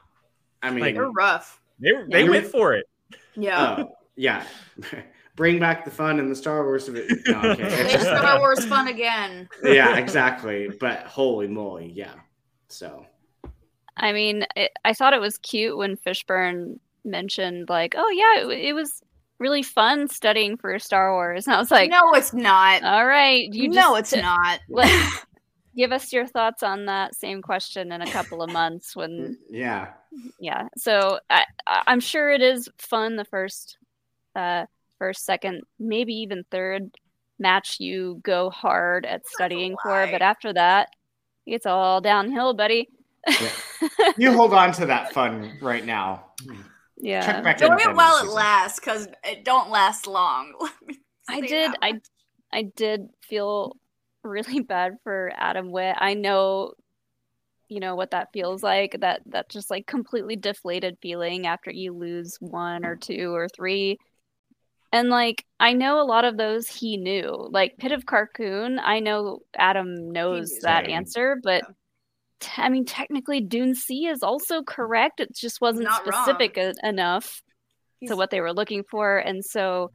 I mean, like- They're rough. they they Yeah. went for it. Yeah. oh yeah, bring back the fun in the Star Wars division. No, okay. It's Make just- Star Wars fun again. yeah, exactly. But holy moly, yeah. So I mean, it, I thought it was cute when Fishburn mentioned like, "Oh yeah, it, it was really fun studying for Star Wars." And I was like, no, it's not. "All right, you no, just it's not. give us your thoughts on that same question in a couple of months when yeah, yeah so I, I- i'm sure it is fun the first uh first second maybe even third match you go hard at studying for but after that it's all downhill buddy you hold on to that fun right now. Check yeah back Enjoy it while it lasts, because it don't last long. I did i much. i did feel really bad for adam witt i know you know what that feels like that that just like completely deflated feeling after you lose one or two or three and like i know a lot of those he knew like pit of Carkoon i know adam knows that Same. answer but Yeah. T- i mean technically Dune Sea is also correct. It just wasn't Not specific e- enough He's- to what they were looking for. And so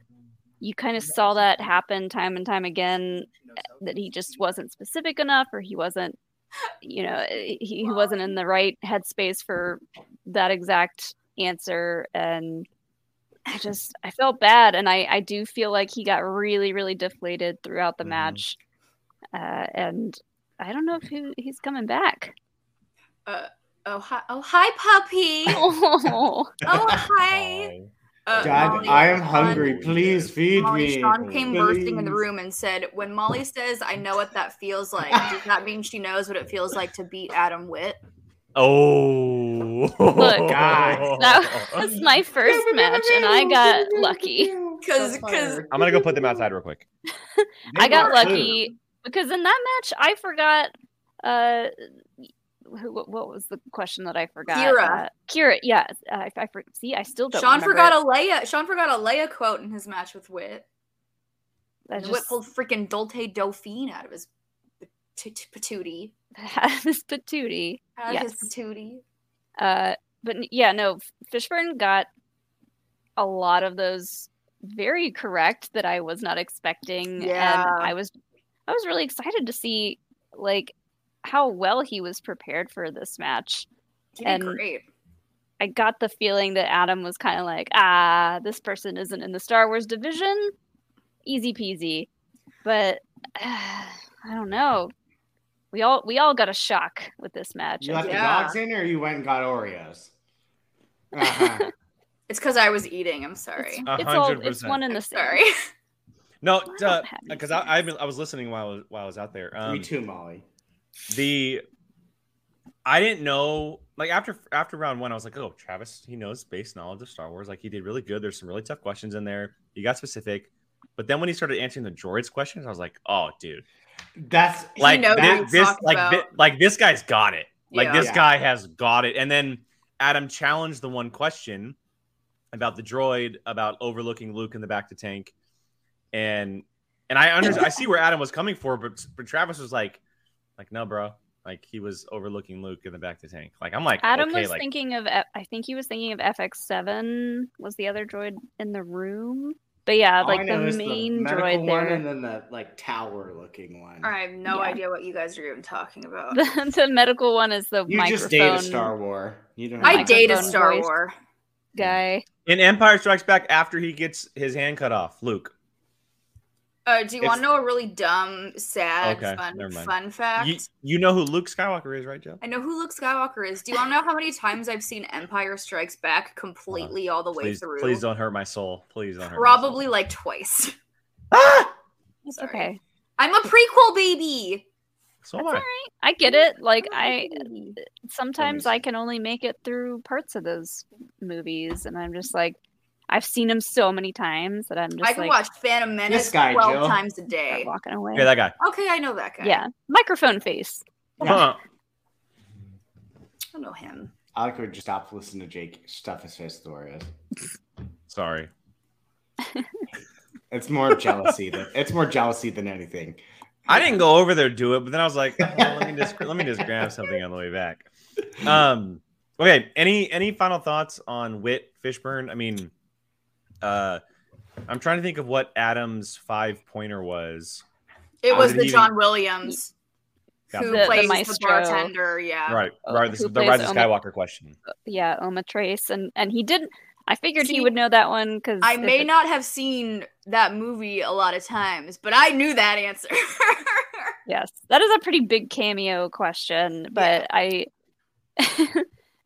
you kind of saw that happen time and time again that he just wasn't specific enough or he wasn't you know he, he wasn't in the right headspace for that exact answer. And i just i felt bad. And i i do feel like he got really really deflated throughout the Mhm. match uh, and i don't know if he, he's coming back Oh hi, oh hi, puppy. oh oh hi. Uh, Dad, Molly- I am Sean- hungry. Please feed Molly, me. Sean came bursting in the room and said, "When Molly says I know what that feels like, does that mean she knows what it feels like to beat Adam Witt?" Oh, Look, God. that was my first match and i got lucky Because because. I'm gonna go put them outside real quick. I got brought food. lucky because in that match I forgot uh who, what was the question that I forgot? Kira. Uh, Kira, yeah. Uh, I, I for- see. I still don't. Sean remember forgot it. a Leia. Sean forgot a Leia quote in his match with Witt. Just Witt pulled freaking Dulce Dauphine out of his pat- patootie. this patootie. Out of Yes. his patootie. Uh, but yeah, no. Fishburn got a lot of those very correct that I was not expecting, Yeah. and I was I was really excited to see like how well he was prepared for this match. He did And- great. I got the feeling that Adam was kind of like, ah, this person isn't in the Star Wars division. Easy peasy. But I don't know. We all we all got a shock with this match. You left Yeah. the dogs in, or you went and got Oreos? Uh-huh. It's because I was eating. I'm sorry. A It's all it's one in the I'm same. sorry. No, I don't have because anything I, I, I was listening while I was, while I was out there. Um, Me too, Molly. The I didn't know like after after round one, I was like, oh, Travis, he knows base knowledge of Star Wars. Like he did really good. There's some really tough questions in there. He got specific. But then when he started answering the droids questions, I was like, oh, dude, That's like knows thi- what this, like about. thi- like this guy's got it. Like Yeah. this Yeah. guy has got it. And then Adam challenged the one question about the droid about overlooking Luke in the bacta tank, and and I under I see where Adam was coming for, but but Travis was like, like no, bro, like he was overlooking Luke in the bacta tank. Like I'm like Adam okay, was like thinking of F- I think he was thinking of FX7 was the other droid in the room. But yeah, oh, like know the is main medical droid one there. and then the like tower looking one. I have no Yeah. idea what you guys are even talking about. The, the medical one is the You microphone just date a Star War. You don't. I date a Star voice. War. guy. in Empire Strikes Back after he gets his hand cut off, Luke. Uh, do you want to know a really dumb, sad, Okay, fun, fun fact? You, you know who Luke Skywalker is, right, Joe? I know who Luke Skywalker is. Do you want to know how many times I've seen Empire Strikes Back completely all the way Please, through? please don't hurt my soul. Please don't hurt. my Probably soul. like twice. Ah! It's okay. I'm a prequel baby. So am That's I. all right. I get it. Like I sometimes I can only make it through parts of those movies and I'm just like I've seen him so many times that I'm just I can like watch Phantom Menace guy, 12 Jill. times a start day. walking away. Yeah, that guy. Okay, I know that guy. yeah. Microphone face. Huh. I know him. I like would just stop listening to Jake stuff his face stories. Sorry. It's more jealousy than it's more jealousy than anything. I didn't go over there to do it, but then I was like, oh, let me just let me just grab something on the way back. Um, okay. Any any final thoughts on Witt Fishburn? I mean, uh, I'm trying to think of what Adam's five pointer was. It How was the he John Williams Yeah. who The- the plays the, maestro. bartender. Yeah. Right, Oh, right. This who is the Rise of Oma- Skywalker question. Yeah, Oma Tres and and he didn't I figured See, he would know that one cuz I may not have seen that movie a lot of times, but I knew that answer. Yes. That is a pretty big cameo question, but I I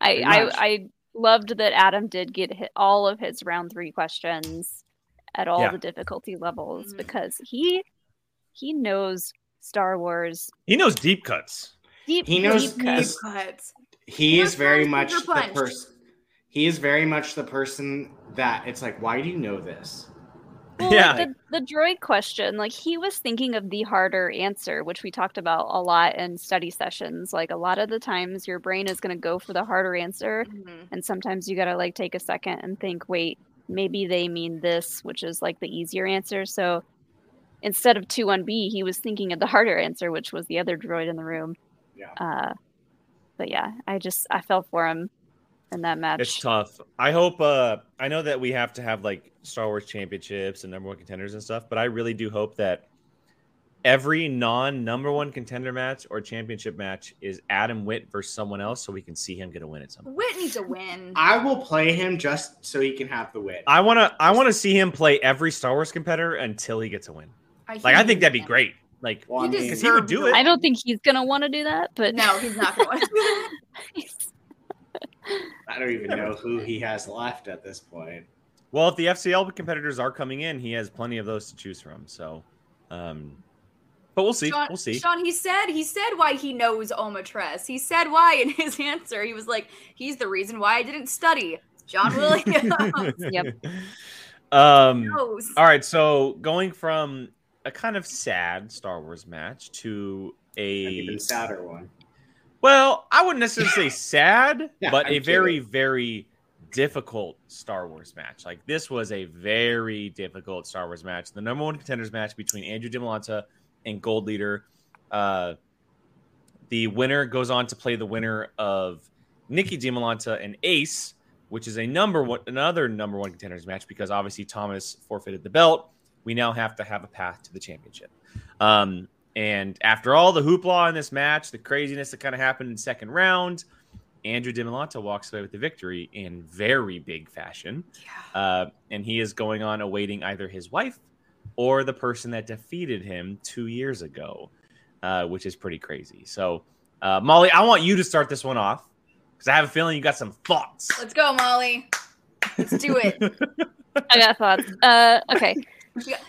I. I loved that Adam did get hit all of his round 3 questions at all Yeah. the difficulty levels Mhm. because he he knows Star Wars He knows deep cuts. deep He knows deep cuts. this- Cuts. He You're is very much the person. He is very much the person that it's like, why do you know this? Well, Yeah. like the, the droid question, like he was thinking of the harder answer, which we talked about a lot in study sessions. Like a lot of the times your brain is going to go for the harder answer. Mhm. And sometimes you got to like take a second and think, wait, maybe they mean this, which is like the easier answer. So instead of 2 1B, he was thinking of the harder answer, which was the other droid in the room. Yeah. Uh, but yeah, I just, I fell for him in that match. It's tough. I hope. Uh, I know that we have to have like Star Wars championships and number one contenders and stuff, but I really do hope that every non number one contender match or championship match is Adam Witt versus someone else, so we can see him get a win at some point. Witt needs a win. I will play him just so he can have the win. I want to. I want to see him play every Star Wars competitor until he gets a win. Like I think that'd be great. Like Well, I mean, because he would do it. I don't think he's going to want to do that, but No, he's not going to. I don't even know who he has left at this point. Well, if the FCL competitors are coming in, he has plenty of those to choose from. So, um, but we'll see. Sean, we'll see. Sean, he said he said why he knows Oma Tres. He said why in his answer. He was like, he's the reason why I didn't study. John Williams Yep. Um. All right. So going from a kind of sad Star Wars match to An a even sadder one. Well, I wouldn't necessarily say sad, Yeah, but I'm a very very difficult Star Wars match. Like this was a very difficult Star Wars match. The number one contenders match between Andrew Dimalanta and Gold Leader. Uh, the winner goes on to play the winner of Nikki Dimalanta and Ace, which is a number one another number one contenders match because obviously Thomas forfeited the belt. We now have to have a path to the championship. Um, and after all the hoopla in this match, the craziness that kind of happened in second round, Andrew Dimalanta walks away with the victory in very big fashion. Uh, and he is going on awaiting either his wife or the person that defeated him two years ago, uh, which is pretty crazy. So, uh, Molly, I want you to start this one off because I have a feeling you got some thoughts. Let's go, Molly. Let's do it. I got thoughts. Uh, okay.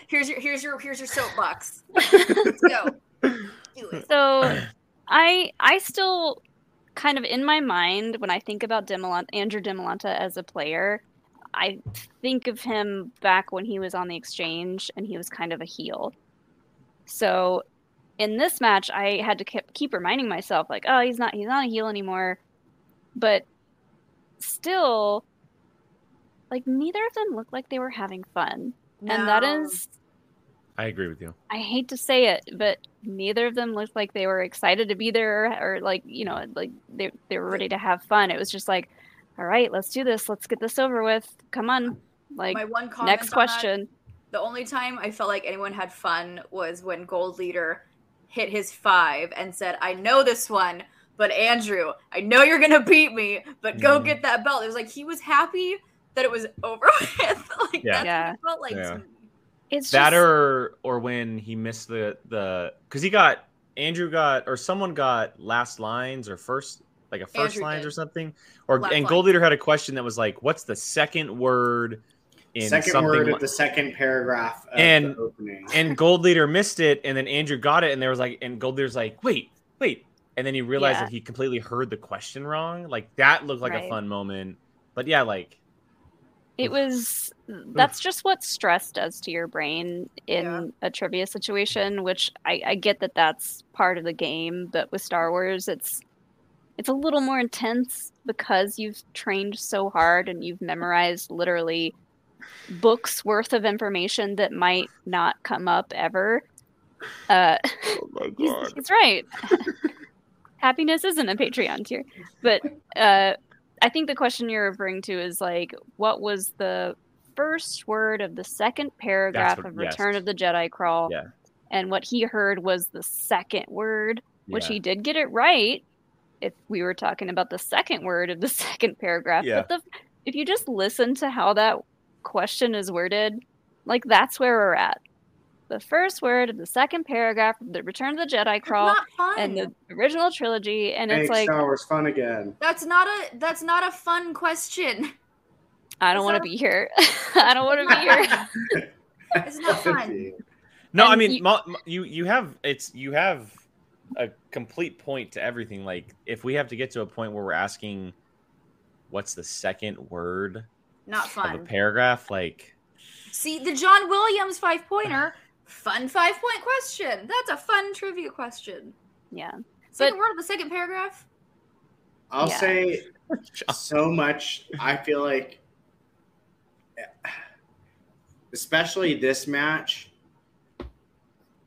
Here's your here's your here's your soapbox. Let's go. Do it. So I I still kind of in my mind when I think about Dimalanta, Andrew Dimalanta as a player, I think of him back when he was on the exchange and he was kind of a heel. So in this match, I had to keep, keep reminding myself like, oh, he's not he's not a heel anymore. But still like neither of them looked like they were having fun. And that is I agree with you. I hate to say it, but neither of them looked like they were excited to be there or like, you know, like they, they were ready to have fun. It was just like, all right, let's do this. Let's get this over with. Come on. Like, My one comment next on that, question. the only time I felt like anyone had fun was when Gold Leader hit his five and said, I know this one, but Andrew, I know you're gonna beat me, but go Mhm. get that belt. It was like he was happy that it was over with. like Yeah. that's Yeah. what it felt like Yeah. to me. It's that just, or or when he missed the the because he got Andrew got or someone got last lines or first like a first Andrew lines did. or something or Last and line. Gold Leader had a question that was like, "What's the second word in Second something?" word li- of the second paragraph of And- the opening. and Gold Leader missed it, and then Andrew got it, and there was like, and Gold Leader's like, "Wait, wait," and then he realized Yeah. that he completely heard the question wrong. Like that looked like a fun moment, but yeah, like it was, that's just what stress does to your brain in Yeah. a trivia situation, which I, I get that that's part of the game, but with Star Wars, it's, it's a little more intense because you've trained so hard and you've memorized literally books worth of information that might not come up ever. Uh, oh my he's, he's right. Happiness isn't a Patreon tier, but uh, I think the question you're referring to is like, what was the first word of the second paragraph what- of yes. Return of the Jedi Crawl? Yeah. And what he heard was the second word, which Yeah. he did get it right. If we were talking about the second word of the second paragraph, Yeah. but the if you just listen to how that question is worded, like that's where we're at. The first word of the second paragraph of the Return of the Jedi Crawl and the original trilogy, and Make it's like Star Wars fun again. that's not a that's not a fun question. I don't want to not- be here. I don't want to be here. It's not fun. No, I mean you- mo- mo- you you have it's you have a complete point to everything. Like if we have to get to a point where we're asking, what's the second word Not fun. of a paragraph? Like See the John Williams five pointer. Fun five point question. That's a fun trivia question. Yeah, Second But- word of the second paragraph. I'll Yeah. say so much. I feel like, especially this match,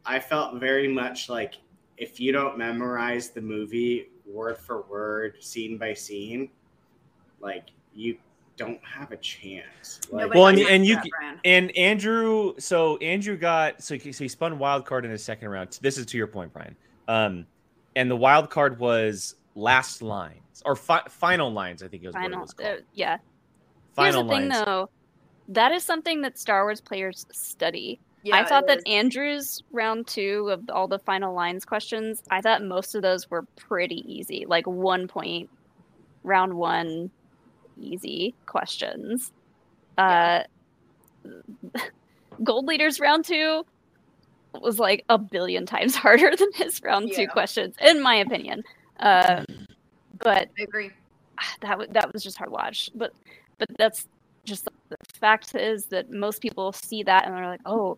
I felt very much like if you don't memorize the movie word for word, scene by scene, like you don't have a chance. Like, Well, and- and you that, and Andrew, so Andrew got so he, so he spun wild card in his second round. This is to your point, Brian. Um, and the wild card was last lines or fi- final lines. I think it was what it final. was called. Uh, yeah. final Here's the thing, though. That is something that Star Wars players study. Yeah, I thought it that is. Andrew's round two of all the final lines questions, I thought most of those were pretty easy, like one point, round one, easy questions. Uh, Gold Leader's round two was like a billion times harder than his round two questions, in my opinion. Uh, but I agree. that was that was just hard to watch. But but that's just the fact is that most people see that and they're like, oh,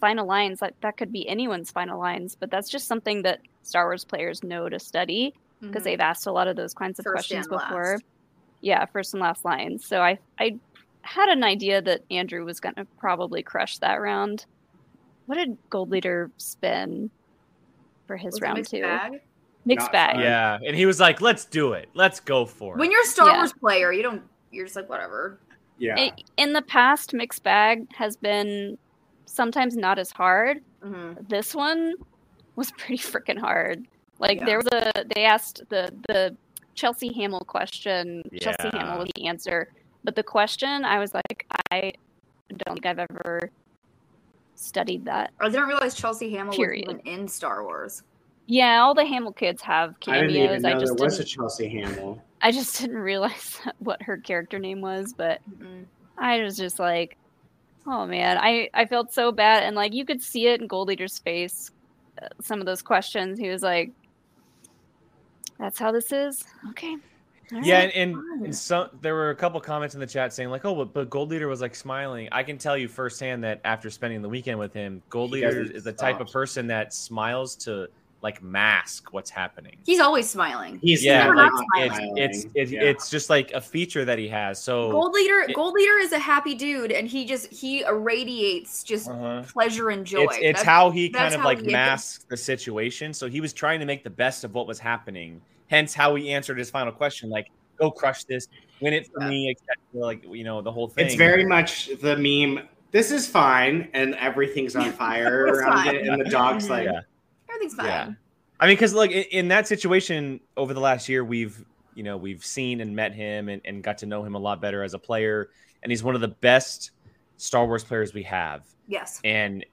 final lines that that could be anyone's final lines. But that's just something that Star Wars players know to study because Mhm. they've asked a lot of those kinds of First questions before. last. Yeah, first and last lines. So I I had an idea that Andrew was gonna probably crush that round. What did Gold Leader spin for his Was round mixed two? bag? Mixed Not bag. fun. Yeah, and he was like, "Let's do it. Let's go for it." When you're a Star Yeah. Wars player, you don't. You're just like whatever. yeah. It, in the past, mixed bag has been sometimes not as hard. hmm This one was pretty freaking hard. Like Yeah. there was a they asked the the Chelsea Hamill question. Chelsea Yeah. Hamill was the answer, but the question I was like, I don't think I've ever studied that. I didn't realize Chelsea Hamill Period. was even in Star Wars. Yeah, all the Hamill kids have cameos. I didn't even cameos. know I, there just was a didn't. Chelsea Hamill. I just didn't realize what her character name was, but Mhm. I was just like, oh man, I I felt so bad, and like you could see it in Gold Leader's face. uh, Some of those questions, he was like, "That's how this is." Okay. all Yeah, right, and, and, and some there were a couple comments in the chat saying like, "Oh, but, but Gold Leader was like smiling." I can tell you firsthand that after spending the weekend with him, Gold He Leader doesn't is the type of person that smiles to like mask what's happening. He's always smiling. He's yeah, never like not it's smiling. it's it's, Yeah. it's just like a feature that he has. So Gold leader, it- gold leader is a happy dude, and he just he irradiates just uh-huh. pleasure and joy. it's it's how he kind of like he is. masks the situation. So he was trying to make the best of what was happening. Hence how he answered his final question, like, "Go crush this, win it for Yeah. me," etc. Like you know the whole thing. It's very much the meme. This is fine, and everything's on fire around fine. it, and the dog's like, Yeah. Everything's fine. Yeah. I mean, because like in, in that situation over the last year, we've you know we've seen and met him and, and got to know him a lot better as a player, and he's one of the best Star Wars players we have. Yes. And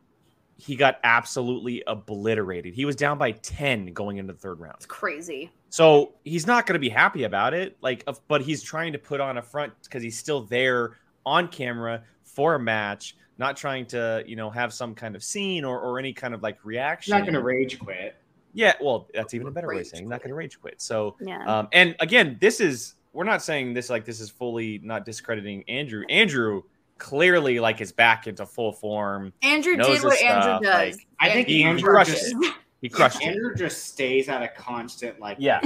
he got absolutely obliterated. He was down by ten going into the third round. It's crazy. So he's not going to be happy about it. Like, but he's trying to put on a front because he's still there on camera for a match, not trying to, you know, have some kind of scene or, or any kind of like reaction. not going to rage quit." Yeah, well, that's even a better way of Rage saying not going to rage quit. So, Yeah. um, and again, this is we're not saying this like this is fully not discrediting Andrew. Andrew clearly like is back into full form. Andrew did what stuff, Andrew does. like, I think He Andrew crushed just, it. He crushed it. Andrew just stays at a constant like. Yeah.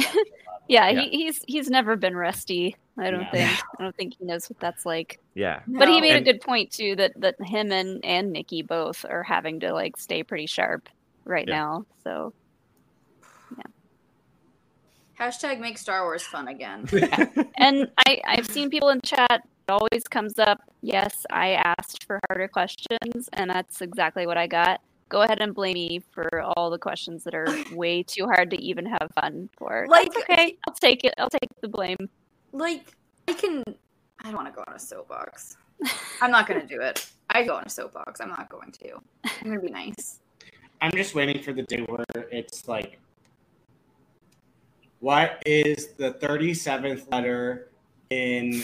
yeah, yeah. He, he's he's never been rusty. I don't No. think. I don't think he knows what that's like. Yeah. But he made And- a good point too that that him and and Nikki both are having to like stay pretty sharp right Yeah. now. So yeah. Hashtag make Star Wars fun again. and I I've seen people in chat. It always comes up. Yes, I asked for harder questions, and that's exactly what I got. Go ahead and blame me for all the questions that are way too hard to even have fun for. Like- That's okay. I'll take it. I'll take the blame. like I can. I don't want to go on a soapbox. I'm not gonna do it. I go on a soapbox. I'm not going to. I'm gonna be nice. I'm just waiting for the day where it's like, what is the 37th letter in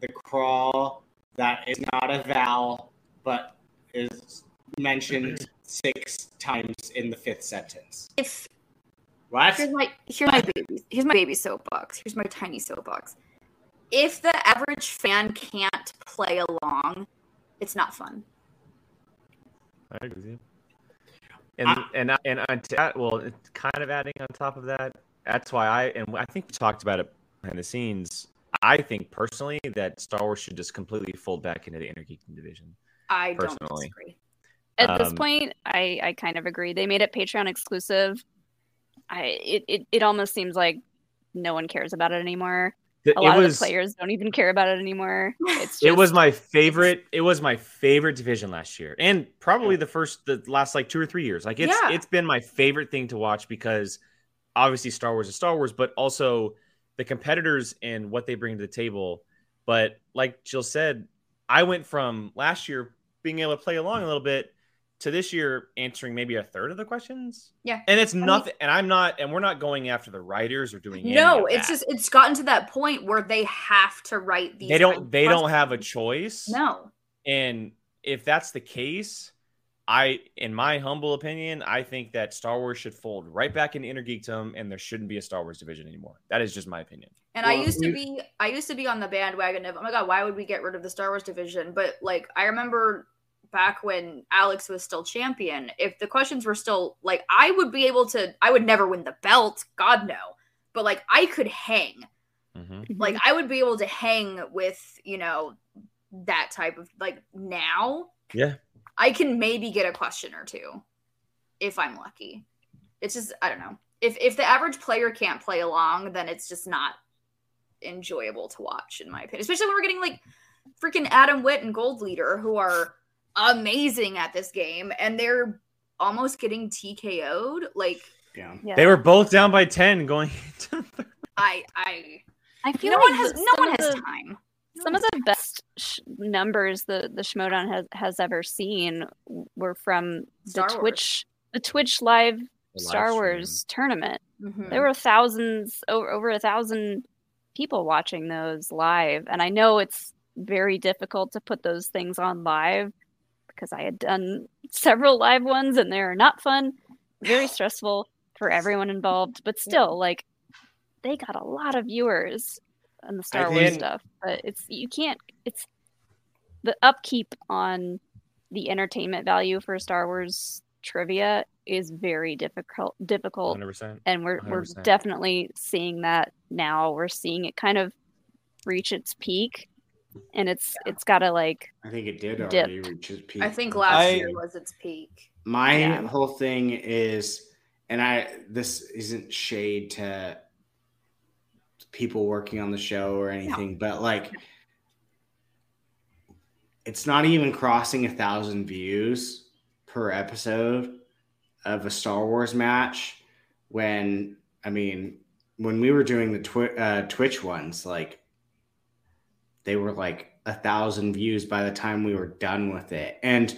the crawl that is not a vowel but is mentioned six times in the fifth sentence? If What? here's my here's my baby here's my baby soapbox. Here's my tiny soapbox. If the average fan can't play along, it's not fun. I agree with ah. you. And I- and and on that, well, kind of adding on top of that. That's why I and I think we talked about it behind the scenes. I think personally that Star Wars should just completely fold back into the Innergeekdom division. I don't Personally. disagree. At this Um, point, I, I kind of agree. They made it Patreon exclusive. I it, it, it almost seems like no one cares about it anymore. A lot was of the players don't even care about it anymore. It's just, it was my favorite. It was my favorite division last year, and probably the first, the last like two or three years. Like it's Yeah. it's been my favorite thing to watch because obviously Star Wars is Star Wars, but also the competitors and what they bring to the table. But like Jill said, I went from last year being able to play along a little bit to this year answering maybe a third of the questions. Yeah. and it's mean- nothing. and I'm not, and we're not going after the writers or doing any No, of it's that. just it's gotten to that point where they have to write these. they don't of they don't have a choice. No. And if that's the case, I, in my humble opinion, I think that Star Wars should fold right back into Innergeekdom, and there shouldn't be a Star Wars division anymore. That is just my opinion. And I Well, used to be I used to be on the bandwagon of oh my god, why would we get rid of the Star Wars division? But like I remember back when Alex was still champion, if the questions were still like I would be able to I would never win the belt, god no. But like I could hang. Mhm. Like I would be able to hang with, you know, that type of like now Yeah. I can maybe get a question or two if I'm lucky. It's just I don't know. If if the average player can't play along, then it's just not enjoyable to watch in my opinion. Especially when we're getting like freaking Adam Witt and Gold Leader who are amazing at this game and they're almost getting TKO'd. Like Yeah. yeah. They were both down by 10 going into the I I I feel no like one has no one has the- time. some of the best sh- numbers the the Schmoedown has has ever seen were from the Star Wars. Twitch the Twitch live The Star live Wars tournament. Mhm. There were thousands over over a thousand people watching those live, and I know it's very difficult to put those things on live because I had done several live ones and they're not fun, very stressful for everyone involved. But still, like they got a lot of viewers on the Star Wars stuff. But it's you can't. It's the upkeep on the entertainment value for Star Wars trivia is very difficult difficult 100%. and we're 100%. we're definitely seeing that now we're seeing it kind of reach its peak and it's it's got to like I think it did Dip. already reach its peak. I think last I- year was its peak. My Yeah. whole thing is, and I this isn't shade to people working on the show or anything, but like it's not even crossing a thousand views per episode of a Star Wars match. When I mean, when we were doing the twi- uh, Twitch ones, like they were like a thousand views by the time we were done with it, and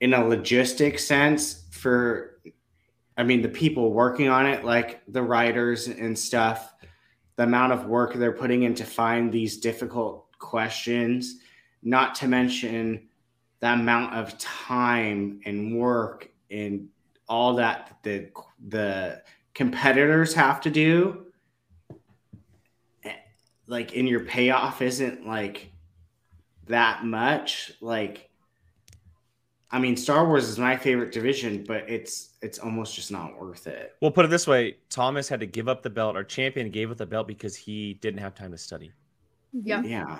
in a logistic sense for i mean the people working on it like the writers and stuff the amount of work they're putting in to find these difficult questions not to mention the amount of time and work and all that the the competitors have to do like and your payoff isn't like that much like I mean, Star Wars is my favorite division, but it's it's almost just not worth it. We'll put it this way: Thomas had to give up the belt. Our champion gave up the belt because he didn't have time to study. Yeah. Yeah,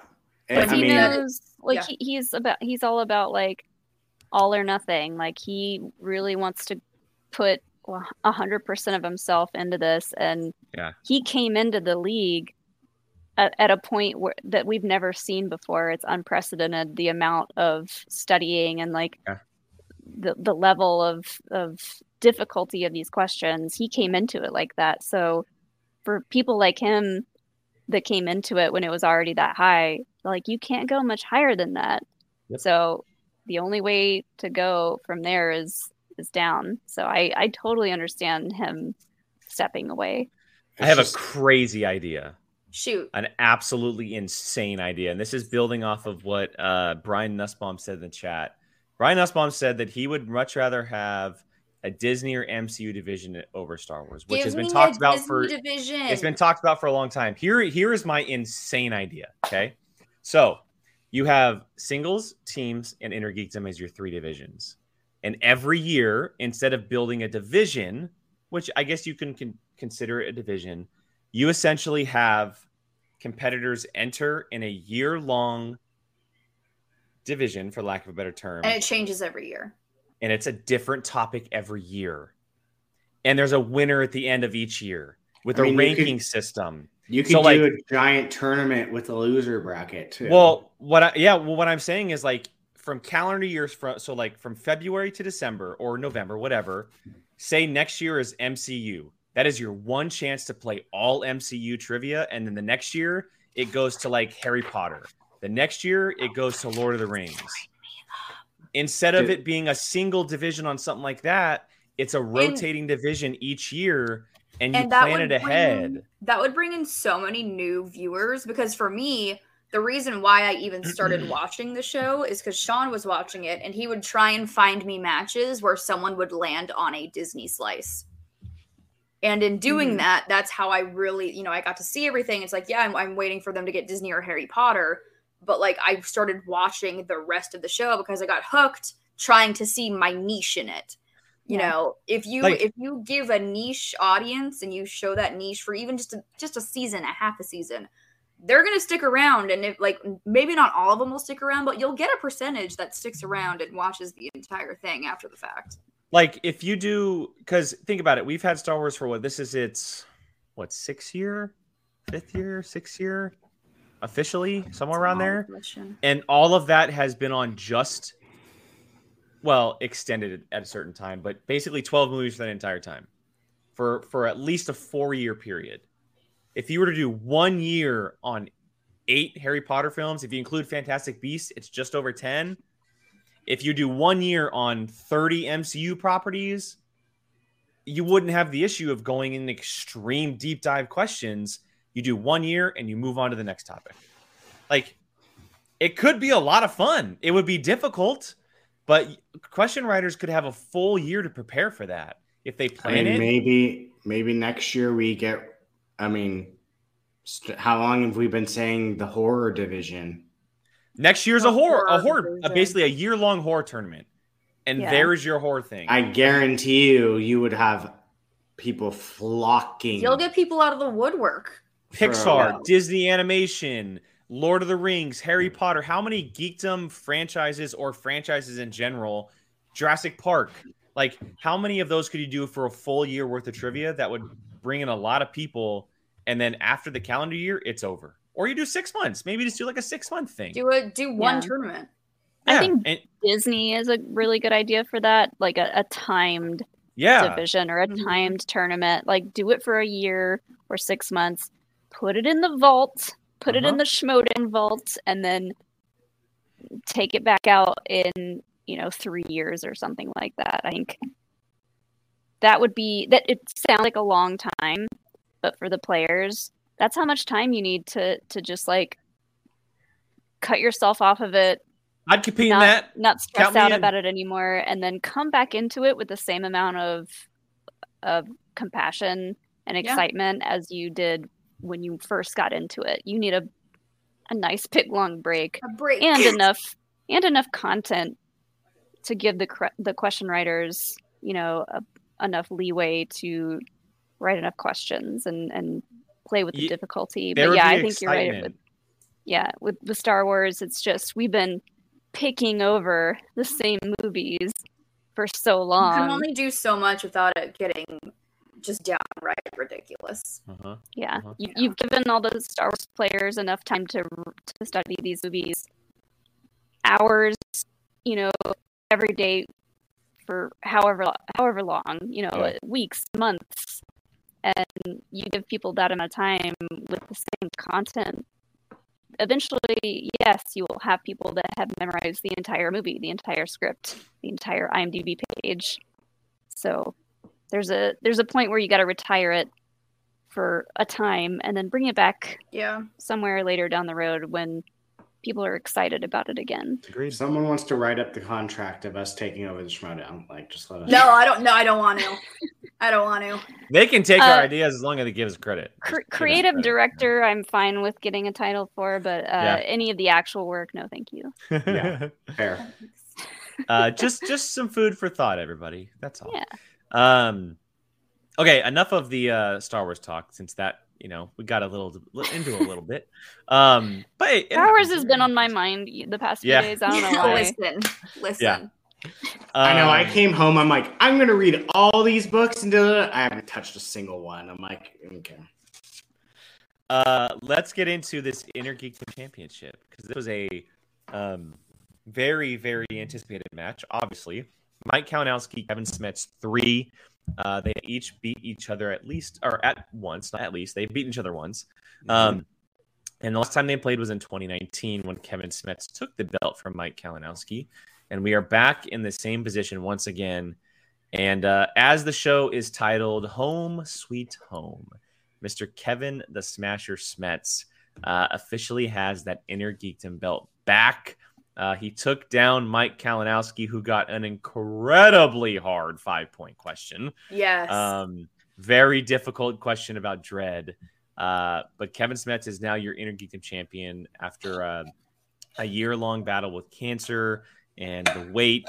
but And, I he mean, knows like yeah. he, he's about he's all about like all or nothing like he really wants to put a hundred percent of himself into this and Yeah. he came into the league at, at a point where that we've never seen before. It's unprecedented the amount of studying and like Yeah. the, the level of of difficulty of these questions. He came into it like that. So for people like him that came into it when it was already that high like you can't go much higher than that. Yep. so the only way to go from there is is down. So i i totally understand him stepping away. I have just- a crazy idea, Shoot. an absolutely insane idea, and this is building off of what uh, Brian Nussbaum said in the chat. Brian Nussbaum said that he would much rather have a Disney or MCU division over Star Wars, which Give has been talked about Disney for division. it's been talked about for a long time. Here, here is my insane idea. Okay, so you have singles, teams, and Innergeekdom as your three divisions, and every year, instead of building a division, which I guess you can, can consider it a division, you essentially have competitors enter in a year-long division, for lack of a better term, and it changes every year. and it's a different topic every year. And there's a winner at the end of each year with I a mean, you could- ranking system. you can so, like- do a giant tournament with a loser bracket too. Well, what I yeah, well, what I'm saying is like from calendar years from so like from February to December or November, whatever. Say next year is MCU. That is your one chance to play all MCU trivia, and then the next year it goes to like Harry Potter. The next year it goes to Lord of the Rings. Instead of it being a single division on something like that, it's a rotating division each year, and you and plan it ahead. that would bring in so many new viewers because for me the reason why i even started watching the show is because sean was watching it and he would try and find me matches where someone would land on a disney slice and in doing Mhm. that that's how i really you know i got to see everything. It's like yeah I'm, I'm waiting for them to get disney or harry potter. But like i started watching the rest of the show because i got hooked trying to see my niche in it. You Yeah. know if you Like- if you give a niche audience and you show that niche for even just a, just a season a half a season they're gonna stick around. And if like maybe not all of them will stick around but you'll get a percentage that sticks around and watches the entire thing after the fact like if you do because think about it we've had star wars for what this is its what sixth year? Fifth year? Sixth year? Officially somewhere around there? Question. and all of that has been on just well extended at a certain time but basically 12 movies for that entire time. For for at least a four year period. If you were to do one year on eight harry potter films if you include fantastic beasts it's just over 10 if you do one year on 30 mcu properties you wouldn't have the issue of going in extreme deep dive questions you do one year and you move on to the next topic like it could be a lot of fun. It would be difficult, but question writers could have a full year to prepare for that if they I plan mean, it. maybe maybe next year we get. I mean, st- how long have we been saying the horror division? Next year's a A horror, a horror horror, uh, basically a year long horror tournament, and Yeah. there is your horror thing. I guarantee you, you would have people flocking. You'll get people out of the woodwork. Pixar. Disney Animation, Lord of the Rings, Harry Potter. How many geekdom franchises or franchises in general? Jurassic Park. Like, how many of those could you do for a full year worth of trivia that would bring in a lot of people? And then after the calendar year, it's over. Or you do six months. Maybe just do like a six month thing. Do a do one Yeah. tournament. I think and- Disney is a really good idea for that, like a, a timed yeah. division or a Mhm. timed tournament. Like do it for a year or six months, put it in the vault, put it Uh-huh. in the Schmoedown vault, and then take it back out in you know three years or something like that. I think that would be that. It sounds like a long time, but for the players, that's how much time you need to to just like cut yourself off of it I'd compete in not, that. not stress Count out in. about it anymore and then come back into it with the same amount of of compassion and Yeah. excitement as you did when you first got into it you need a a nice big long break A break. and enough and enough content to give the the question writers you know a, enough leeway to write enough questions and and play with the difficulty there but yeah i think you're right with yeah with the star wars it's just we've been picking over the same movies for so long. you can only do so much without it getting just downright ridiculous. Uh-huh. yeah Uh-huh. You, you've given all the star wars players enough time to to study these movies hours you know every day for however however long you know Yeah. weeks months and you give people that amount of time with the same content eventually yes you will have people that have memorized the entire movie the entire script the entire imdb page so there's a there's a point where you got to retire it for a time and then bring it back Yeah. somewhere later down the road when people are excited about it again If Agreed. someone wants to write up the contract of us taking over the Schmoedown, like just let us. No, I don't. No, I don't want to. I don't want to. They can take Uh, our ideas as long as they give us credit. Just Cre- give us creative credit. director i'm fine with getting a title for but uh, Yeah. any of the actual work no thank you Yeah. Fair. uh, just just some food for thought, everybody. That's all. Yeah. Um. Okay, enough of the uh, Star Wars talk, since that you know we got a little into a little bit. Um, but hey, Star Wars has been on my mind the past few Yeah. days i don't know why listen, listen. I know. I Um, came home. I'm like, I'm gonna read all these books and. I haven't touched a single one. I'm like, okay. Uh, let's get into this Inner Geekdom Championship because this was a um, very, very anticipated match. Obviously, Mike Kalinowski, Kevin Smets, three. Uh, they each beat each other at least, or at once, not at least. They beat each other once. Um, and the last time they played was in 2019 when Kevin Smets took the belt from Mike Kalinowski. And we are back in the same position once again. And uh, as the show is titled Home Sweet Home, Mr. Kevin the Smasher Smets uh, officially has that inner geekdom belt back. Uh, he took down Mike Kalinowski, who got an incredibly hard five point question. Yes. Um, very difficult question about Dredd. Uh, but Kevin Smets is now your Inner Geekdom champion after uh, a year long battle with cancer and the weight,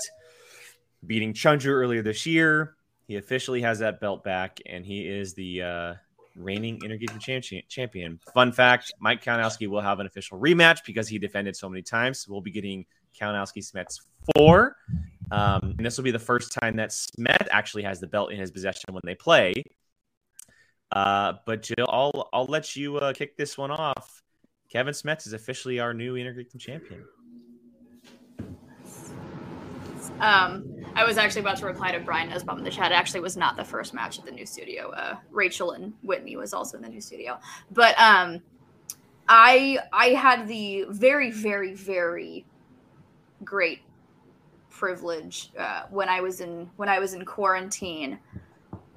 beating Chunju earlier this year. He officially has that belt back, and he is the uh, reigning Inner Geekdom champion. champion. Fun fact Mike Kalinowski will have an official rematch because he defended so many times. We'll be getting Kalinowski Smets four. Um, and this will be the first time that Smet actually has the belt in his possession when they play. Uh, but Jill, I'll I'll let you uh, kick this one off. Kevin Smets is officially our new Inner Geekdom champion. Um, I was actually about to reply to Brian Nussbaum in the chat. It actually was not the first match at the new studio. Uh, Rachel and Witney was also in the new studio, but um, I I had the very very very great privilege uh, when I was in when I was in quarantine.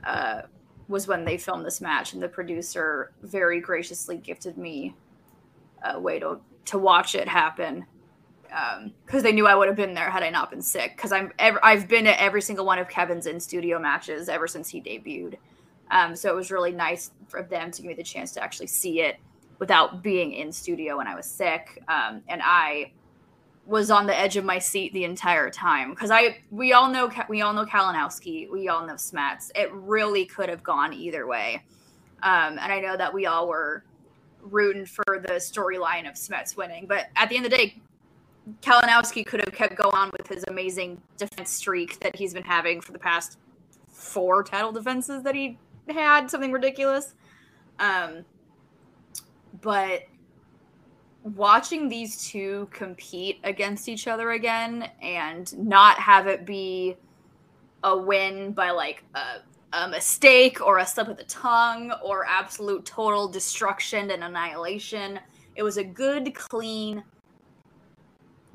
Uh, was when they filmed this match, and the producer very graciously gifted me a way to to watch it happen because they knew I would have been there had I not been sick. Because I'm ever, I've been at every single one of Kevin's in studio matches ever since he debuted. Um, so it was really nice for them to give me the chance to actually see it without being in studio when I was sick. Um, and I was on the edge of my seat the entire time because I we all know we all know Kalinowski, we all know Smets. It really could have gone either way, um, and I know that we all were rooting for the storyline of Smets winning. But at the end of the day, Kalinowski could have kept going on with his amazing defense streak that he's been having for the past four title defenses that he had, something ridiculous. Um, but watching these two compete against each other again and not have it be a win by like a, a mistake or a slip of the tongue or absolute total destruction and annihilation. It was a good, clean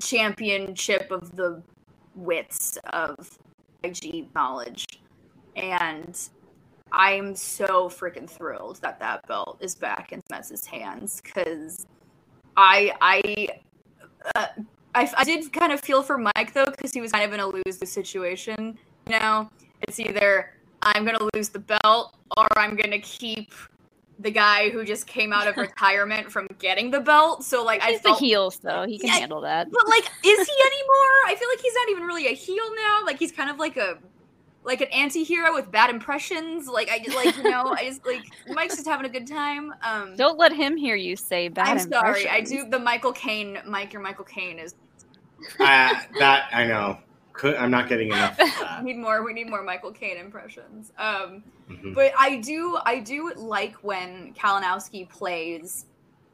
championship of the wits of IG knowledge. And I'm so freaking thrilled that that belt is back in Smets's hands because I I, uh, I I did kind of feel for Mike though because he was kind of in a lose the situation. You know, it's either I'm gonna lose the belt or I'm gonna keep the guy who just came out of retirement from getting the belt. So like He's I felt the heel, so he can Yeah, handle that. but like, is he anymore? I feel like he's not even really a heel now. Like he's kind of like a like an anti-hero with bad impressions. Like I just like you know, I just like Mike's just having a good time. Um Don't let him hear you say bad. I'm sorry. I do the Michael Caine Mike your Michael Caine is Uh, that I know. Could, I'm not getting enough of we need more we need more Michael Caine impressions. Um Mhm. but I do I do like when Kalinowski plays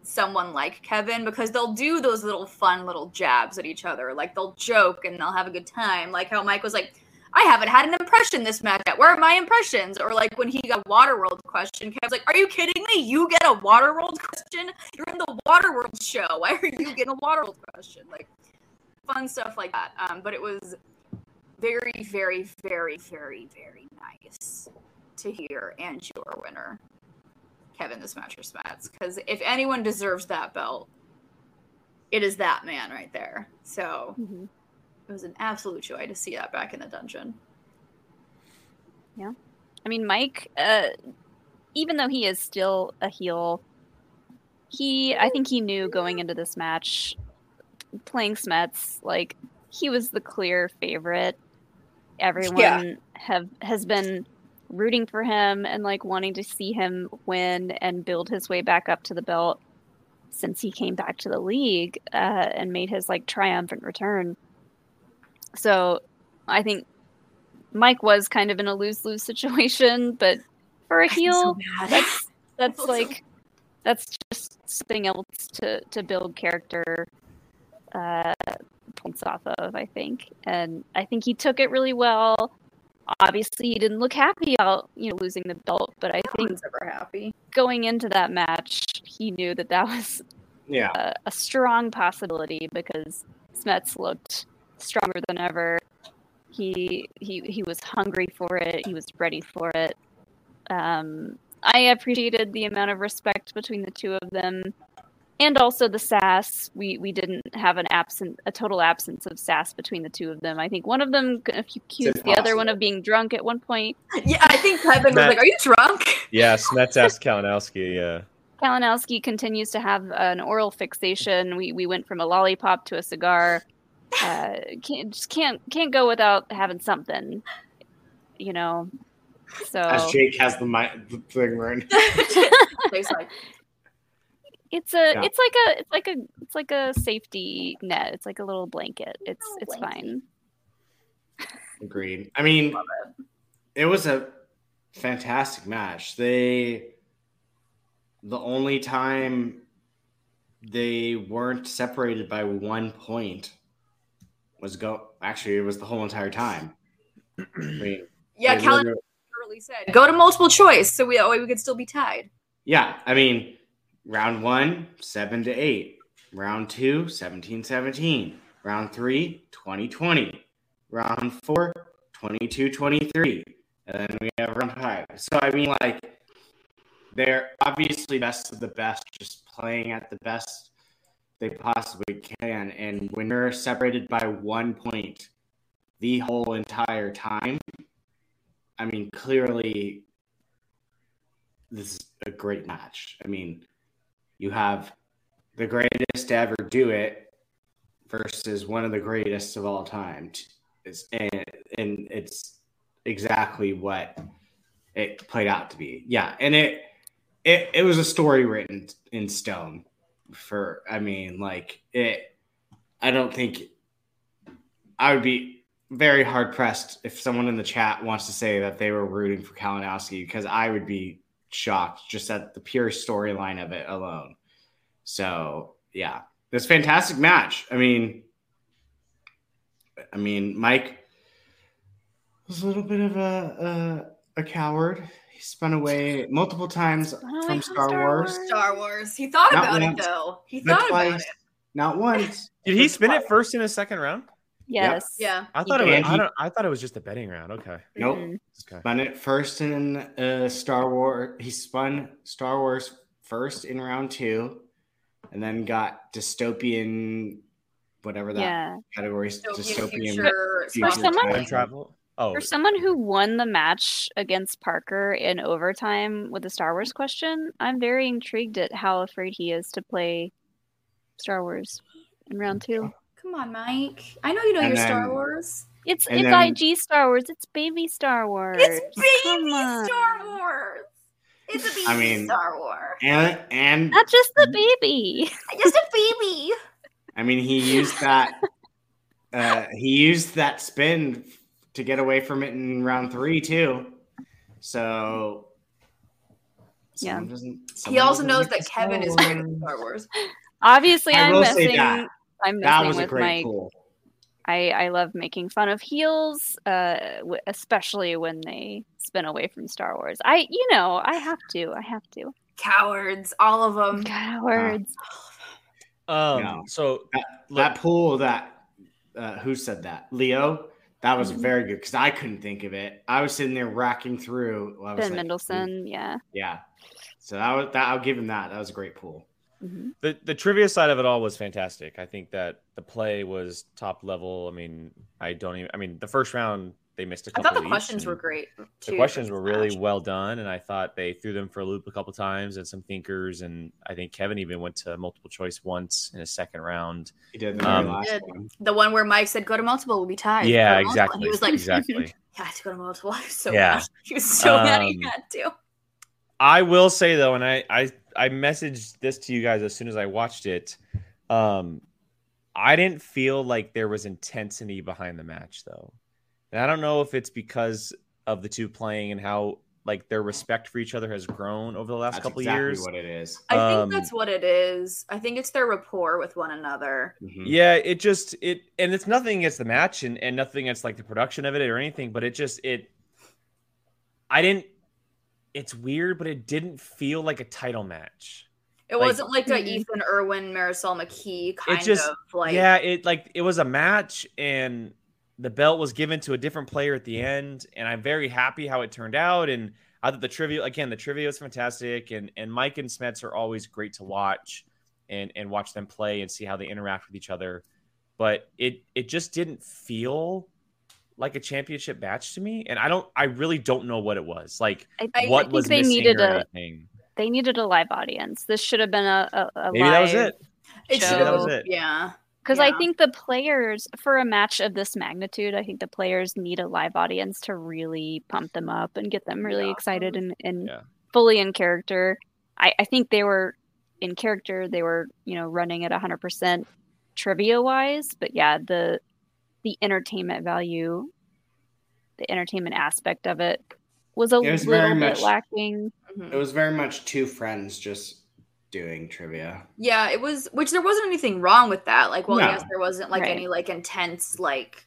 someone like Kevin because they'll do those little fun little jabs at each other. Like they'll joke and they'll have a good time. Like how Mike was like, I haven't had an impression this match yet. Where are my impressions? Or like when he got Waterworld question, Kevin's like, Are you kidding me? You get a Waterworld question? You're in the Waterworld show. Why are you getting a Waterworld question? Like fun stuff like that. Um, but it was very, very, very, very, very nice to hear and your winner, Kevin the Smasher Smets. Because if anyone deserves that belt, it is that man right there. So Mhm. it was an absolute joy to see that back in the dungeon. Yeah. I mean, Mike, uh, even though he is still a heel, he I think he knew going into this match, playing Smets, like he was the clear favorite. Everyone have has been rooting for him and like wanting to see him win and build his way back up to the belt since he came back to the league uh, and made his like triumphant return. So I think Mike was kind of in a lose lose situation, but for a heel, that's that's so like that's just something else to to build character uh points off of i think and i think he took it really well obviously he didn't look happy about you know losing the belt but i think Everyone's ever happy. going into that match he knew that that was Yeah. a, a strong possibility because Smets looked stronger than ever. He he he was hungry for it. He was ready for it. Um, I appreciated the amount of respect between the two of them, and also the sass. We we didn't have an absent a total absence of sass between the two of them. I think one of them accused the other one of being drunk at one point. Yeah, I think Kevin was like, Are you drunk? yes Smets asked Kalinowski. Yeah. Kalinowski continues to have an oral fixation. We we went from a lollipop to a cigar. Uh, can't just can't can't go without having something, you know. So As Jake has the mic the thing right. He's like, it's a Yeah. it's like a it's like a it's like a safety net. It's like a little blanket. It's Little it's blanket. fine. Agreed. I mean, Love it was a fantastic match. They, the only time they weren't separated by one point was go. Actually, it was the whole entire time. I mean, Yeah, they literally- literally said, Go to multiple choice, so we that way we could still be tied. yeah. I mean, round one, seven to eight. Round two, 17 17. Round three, 20 20. Round four, 22 23. And then we have round five. So, I mean, like, they're obviously best of the best, just playing at the best they possibly can. And when you're separated by one point the whole entire time, I mean, clearly this is a great match. I mean, you have the greatest to ever do it versus one of the greatest of all time. And, and it's exactly what it played out to be. Yeah, and it it it was a story written in stone. For I mean, like it. I don't think I would be very hard pressed if someone in the chat wants to say that they were rooting for Kalinowski because I would be shocked just at the pure storyline of it alone. So yeah, this fantastic match. I mean, I mean, Mike was a little bit of a a, a coward. He spun away multiple times away from from Star, Star Wars. Wars. Star Wars. He thought Not about it though. He Not thought about it. not once. Did he but spin it first in his second round? Yes. Yeah. I thought it was. And I, don't, I thought it was just a betting round. Okay. Nope. Mhm. Okay. Spun it first in uh, Star Wars. He spun Star Wars first in round two, and then got dystopian, whatever that Yeah. category is. Dystopian Dystopian. future. future For someone- Time time. travel. Oh, For someone who won the match against Parker in overtime with the Star Wars question, I'm very intrigued at how afraid he is to play Star Wars in round two. Come on, Mike. I know you know And your Star Wars. It's And it's then- IG Star Wars. It's baby Star Wars. It's baby. Star Wars. It's a baby I mean- Star Wars. and and Not just the baby. Just a baby. I mean, he used that. uh, he used that spin to get away from it in round three too. So. Yeah. He also knows that Kevin is Star great at Wars. Star Wars. Obviously, I I'm will say messing. that. I'm That messing was a with great my. pull. I I love making fun of heels, uh, w- especially when they spin away from Star Wars. I you know I have to. I have to. Cowards, all of them. Cowards. um. No. So that pull that uh, who said that leo that was Mhm. very good because i couldn't think of it i was sitting there racking through I was Ben like, Mendelsohn. Yeah. yeah so that was that i'll give him that that was a great pull hmm the the trivia side of it all was fantastic. I think that the play was top level. I mean, I don't even. I mean, the first round they missed a couple. I thought the each, questions were and great. The questions were really match. well done, and I thought they threw them for a loop a couple times and some thinkers. And I think Kevin even went to multiple choice once in a second round. he did the Um, last Did. one The one where Mike said go to multiple will be tied. yeah, Go to multiple. exactly. He was like, exactly. yeah, I have to go to multiple. He was so Yeah. mad. He was so mad he Um, had to. I will say though, and I I I messaged this to you guys as soon as I watched it. Um, I didn't feel like there was intensity behind the match though, and I don't know if it's because of the two playing and how like their respect for each other has grown over the last that's couple exactly years. what it is I think um, that's what it is. I think it's their rapport with one another. Mhm. Yeah, it just it and it's nothing against the match and, and nothing against like the production of it or anything, but it just it I didn't it's weird, but it didn't feel like a title match. It Like- wasn't like a Mhm. Ethan Irwin, Marisol McKee kind just- of like. yeah, it like it was a match and the belt was given to a different player at the end, and I'm very happy how it turned out. And I thought the trivia again, the trivia was fantastic, and and Mike and Smets are always great to watch and and watch them play and see how they interact with each other. But it it just didn't feel like a championship match to me, and I don't, I really don't know what it was. Like I, I what think was they missing needed or a anything. they needed a live audience. This should have been a, a, a Maybe live that was it. it show. should That was it. Yeah. Because I think the players for a match of this magnitude, I think the players need a live audience to really pump them up and get them really Yeah. excited and, and Yeah. fully in character. I, I think they were in character. They were, you know, running at hundred percent trivia wise. But yeah, the the entertainment value, the entertainment aspect of it was a It was little very bit much- lacking. It was very much two friends just doing trivia Yeah, it was. Which there wasn't anything wrong with that. Like, well, No. yes, there wasn't like Right. any like intense, like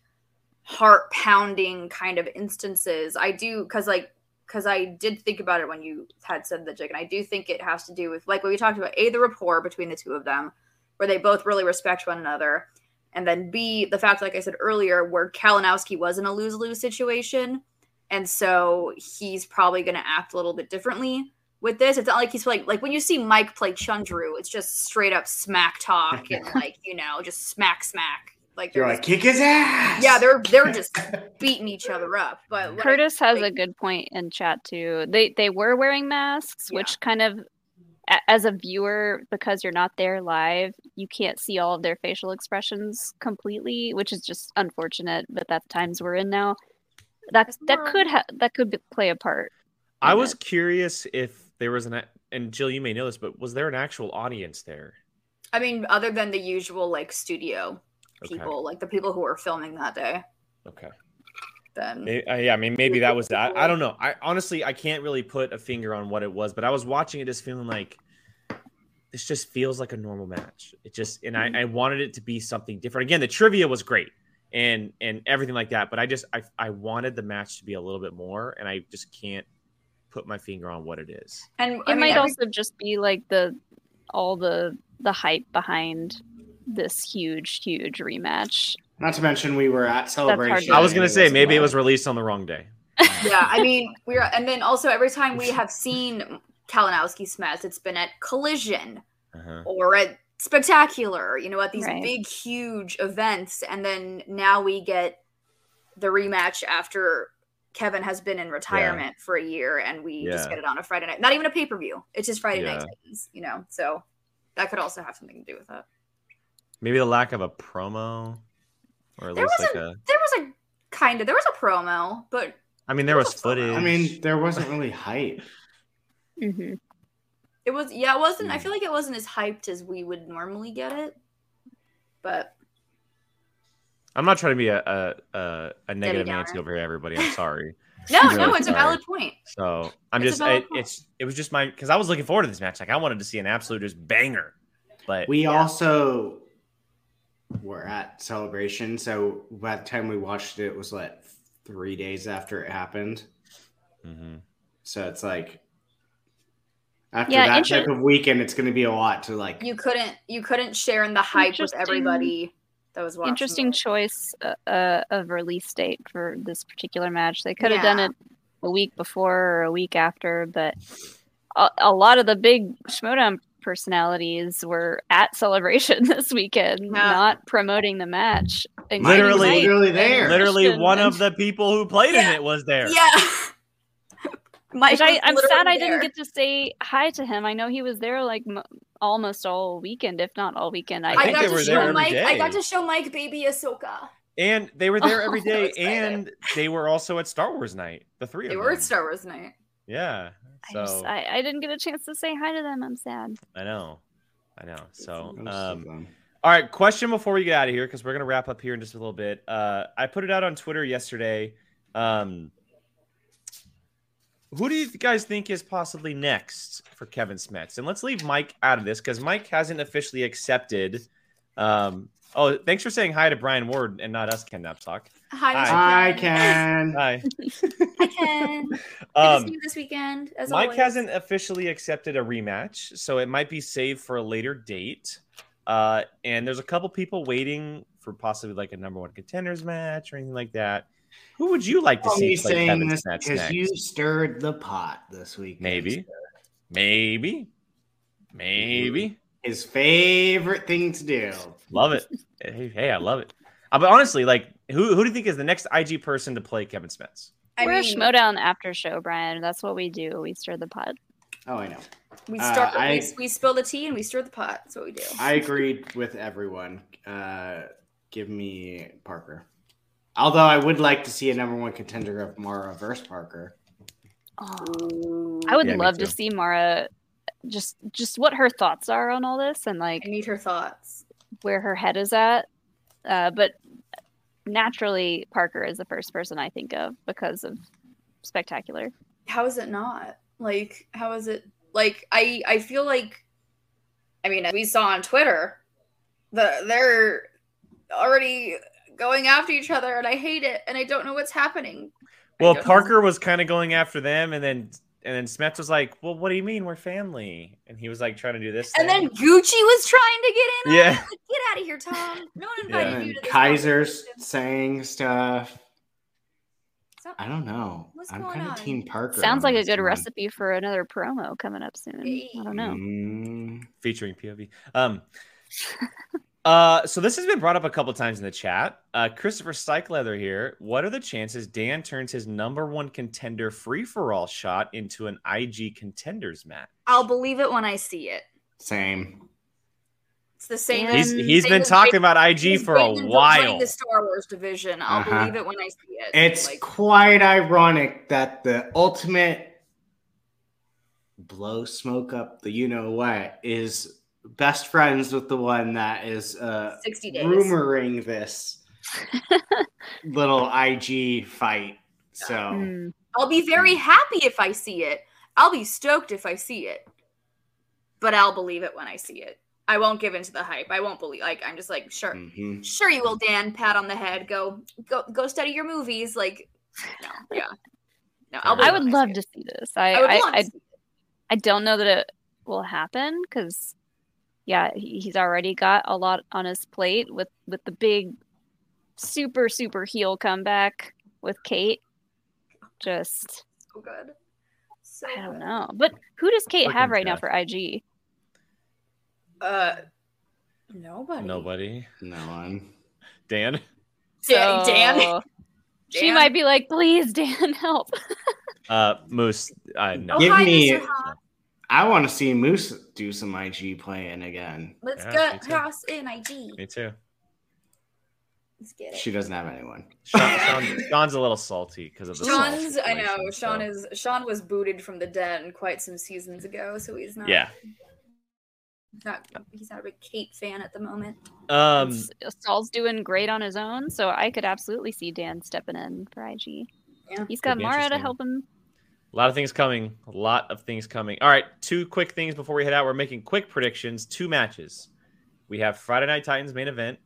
heart pounding kind of instances. I do because like because I did think about it when you had said the jig, and I do think it has to do with like what we talked about. A the rapport between the two of them, where they both really respect one another, and then B the fact, like I said earlier, where Kalinowski was in a lose lose situation, and so he's probably going to act a little bit differently with this, it's not like he's like like when you see Mike play Chundru, it's just straight up smack talk and like you know just smack smack. Like You're they're like, kick his ass. yeah, they're they're just beating each other up. But like, Curtis has like- a good point in chat too. They they were wearing masks, Yeah. which kind of a- as a viewer because you're not there live, you can't see all of their facial expressions completely, which is just unfortunate, but that's times we're in now. That That's that could ha- that could be, play a part. I was it. curious if there was an, a- and Jill, you may know this, but was there an actual audience there? I mean, other than the usual like studio Okay. people, like the people who were filming that day, Okay. Then May- uh, yeah, I mean, maybe that was that. I don't know. I honestly, I can't really put a finger on what it was, but I was watching it just feeling like this just feels like a normal match. It just, and I, I wanted it to be something different. Again, the trivia was great and and everything like that, but I just, I, I wanted the match to be a little bit more, and I just can't put my finger on what it is. and It I mean, might every- also just be like the all the the hype behind this huge huge rematch. Not to mention we were at celebration. I was gonna say as maybe it was released on the wrong day. yeah, I mean, we're and then also every time we have seen Kalinowski Smets, it's been at Collision Uh-huh. or at Spectacular, you know, at these Right. big, huge events, and then now we get the rematch after Kevin has been in retirement for a year, and we just get it on a Friday night. Not even a pay per view; it's just Friday Yeah. night Titans, you know. So that could also have something to do with it. Maybe the lack of a promo, or at There least like wasn't- a. There was a kind of there was a promo, but I mean, there there was was footage. I mean, there wasn't really hype. hmm It was yeah, it wasn't. I Hmm. feel like it wasn't as hyped as we would normally get it. But I'm not trying to be a a, a, a negative Downer. Nancy over here, everybody. I'm sorry. no, I'm no, really it's a valid point. So I'm It's just valid I, it's it was just my because I was looking forward to this match. Like I wanted to see an absolute just banger, but We Yeah. also were at celebration, so by the time we watched it, it was like three days after it happened. Mhm. So it's like after Yeah, that inter- type of weekend, it's going to be a lot to like. You couldn't you couldn't share in the hype with everybody that was watching. Interesting it. choice uh, uh, of release date for this particular match. They could have done it a week before or a week after, but a, a lot of the big Schmoedown personalities were at celebration this weekend, Yeah. not promoting the match. including Literally- Mike literally there. literally one and- of the people who played in it was there. Yeah. Mike I, i'm sad literally I didn't get to say hi to him. I know he was there like m- almost all weekend, if not all weekend. I, I I, think got they to were show there every Mike. I got to show Mike baby Ahsoka. And they were there every day, Oh, so and they were also at Star Wars night. The three They of them. They were at Star Wars night. Yeah. I, just, I, I didn't get a chance to say hi to them. I'm sad. I know, I know. So um. All right, question before we get out of here because we're gonna wrap up here in just a little bit. Uh, I put it out on Twitter yesterday. Um, who do you guys think is possibly next for Kevin Smets? And let's leave Mike out of this because Mike hasn't officially accepted. Um, oh, thanks for saying hi to Brian Ward and not us, Ken Napzok. Hi, Mr. I Ken. can. Hi. Ken. can. Good to Um, see you this weekend. As Mike always. hasn't officially accepted a rematch, so it might be saved for a later date. Uh, and there's a couple people waiting for possibly like a number one contenders match or anything like that. Who would you like to Only see play saying this because next? you stirred the pot this week. Maybe, maybe, maybe. His favorite thing to do. Love it. Hey, hey, I love it. Uh, but honestly, like, who who do you think is the next IG person to play Kevin Smets? I We're mean, a Schmoedown after show, Brian. That's what we do. We stir the pot. Oh, I know. we Uh, start. I- we, we spill the tea and we stir the pot. That's what we do. I agreed with everyone. Uh, give me Parker. Although I would like to see a number one contender of Mara versus Parker. Oh, I would Yeah, love to see Mara just just what her thoughts are on all this and like I need her thoughts. Where her head is at. Uh, but naturally, Parker is the first person I think of because of spectacular. How is it not? Like, how is it? Like, I I feel like, I mean, as we saw on Twitter, the they're already going after each other, and I hate it, and I don't know what's happening. Well, don't know. Parker was kind of going after them, and then and then Smets was like, "Well, what do you mean we're family?" And he was like trying to do this, And thing. then Gucci was trying to get in. Yeah. Like, get out of here, Tom. No one invited Yeah. you And to this Kaiser's saying stuff. So- I don't know. What's I'm kind of Team Parker. Sounds like a good one. recipe for another promo coming up soon. I don't know. Mm, featuring POV. Um, uh, so this has been brought up a couple times in the chat. Uh, Christopher Stykeleather here. What are the chances Dan turns his number one contender free for all shot into an IG contenders match? I'll believe it when I see it. same. It's the same. And- He's he's same been talking Jake- about IG for a waiting until winning while. The Star Wars division. I'll Uh-huh. believe it when I see it. It's Like, quite ironic that the ultimate blow smoke up the you know what is best friends with the one that is uh 60 days. rumoring this little IG fight. So Hmm. I'll be very happy if I see it. I'll be stoked if I see it. But I'll believe it when I see it. I won't give into the hype. I won't believe like I'm just like, sure. mhm. Sure you will, Dan. Pat on the head. Go go go study your movies. Like no, yeah. No, I'll I believe I would love see to see this. I I I, I, see. I don't know that it will happen because, yeah, he, he's already got a lot on his plate with with the big, super super heel comeback with Kate. Just So good. So I don't good. know, but who does Kate Quick have and right now for IG? Uh nobody. Nobody. no one. Dan. Dan, Dan. She Dan? might be like, please, Dan, help. Uh, Moose. Uh, no. Oh, Give hi, me- Mr. Hot. I want to see Moose do some IG playing again. Let's Yeah, me get too. House in IG. Me too. Let's get it. She doesn't have anyone. Sean, Sean, Sean's a little salty because of the Sean's I know situation, Sean is Sean was booted from the den quite some seasons ago, so he's not Yeah. he's not he's not a big Kate fan at the moment. Um. Saul's doing great on his own, so I could absolutely see Dan stepping in for IG. Yeah. He's Could got Mara to help him. A lot of things coming. A lot of things coming. All right, two quick things before we head out. We're making quick predictions. Two matches. We have Friday Night Titans main event,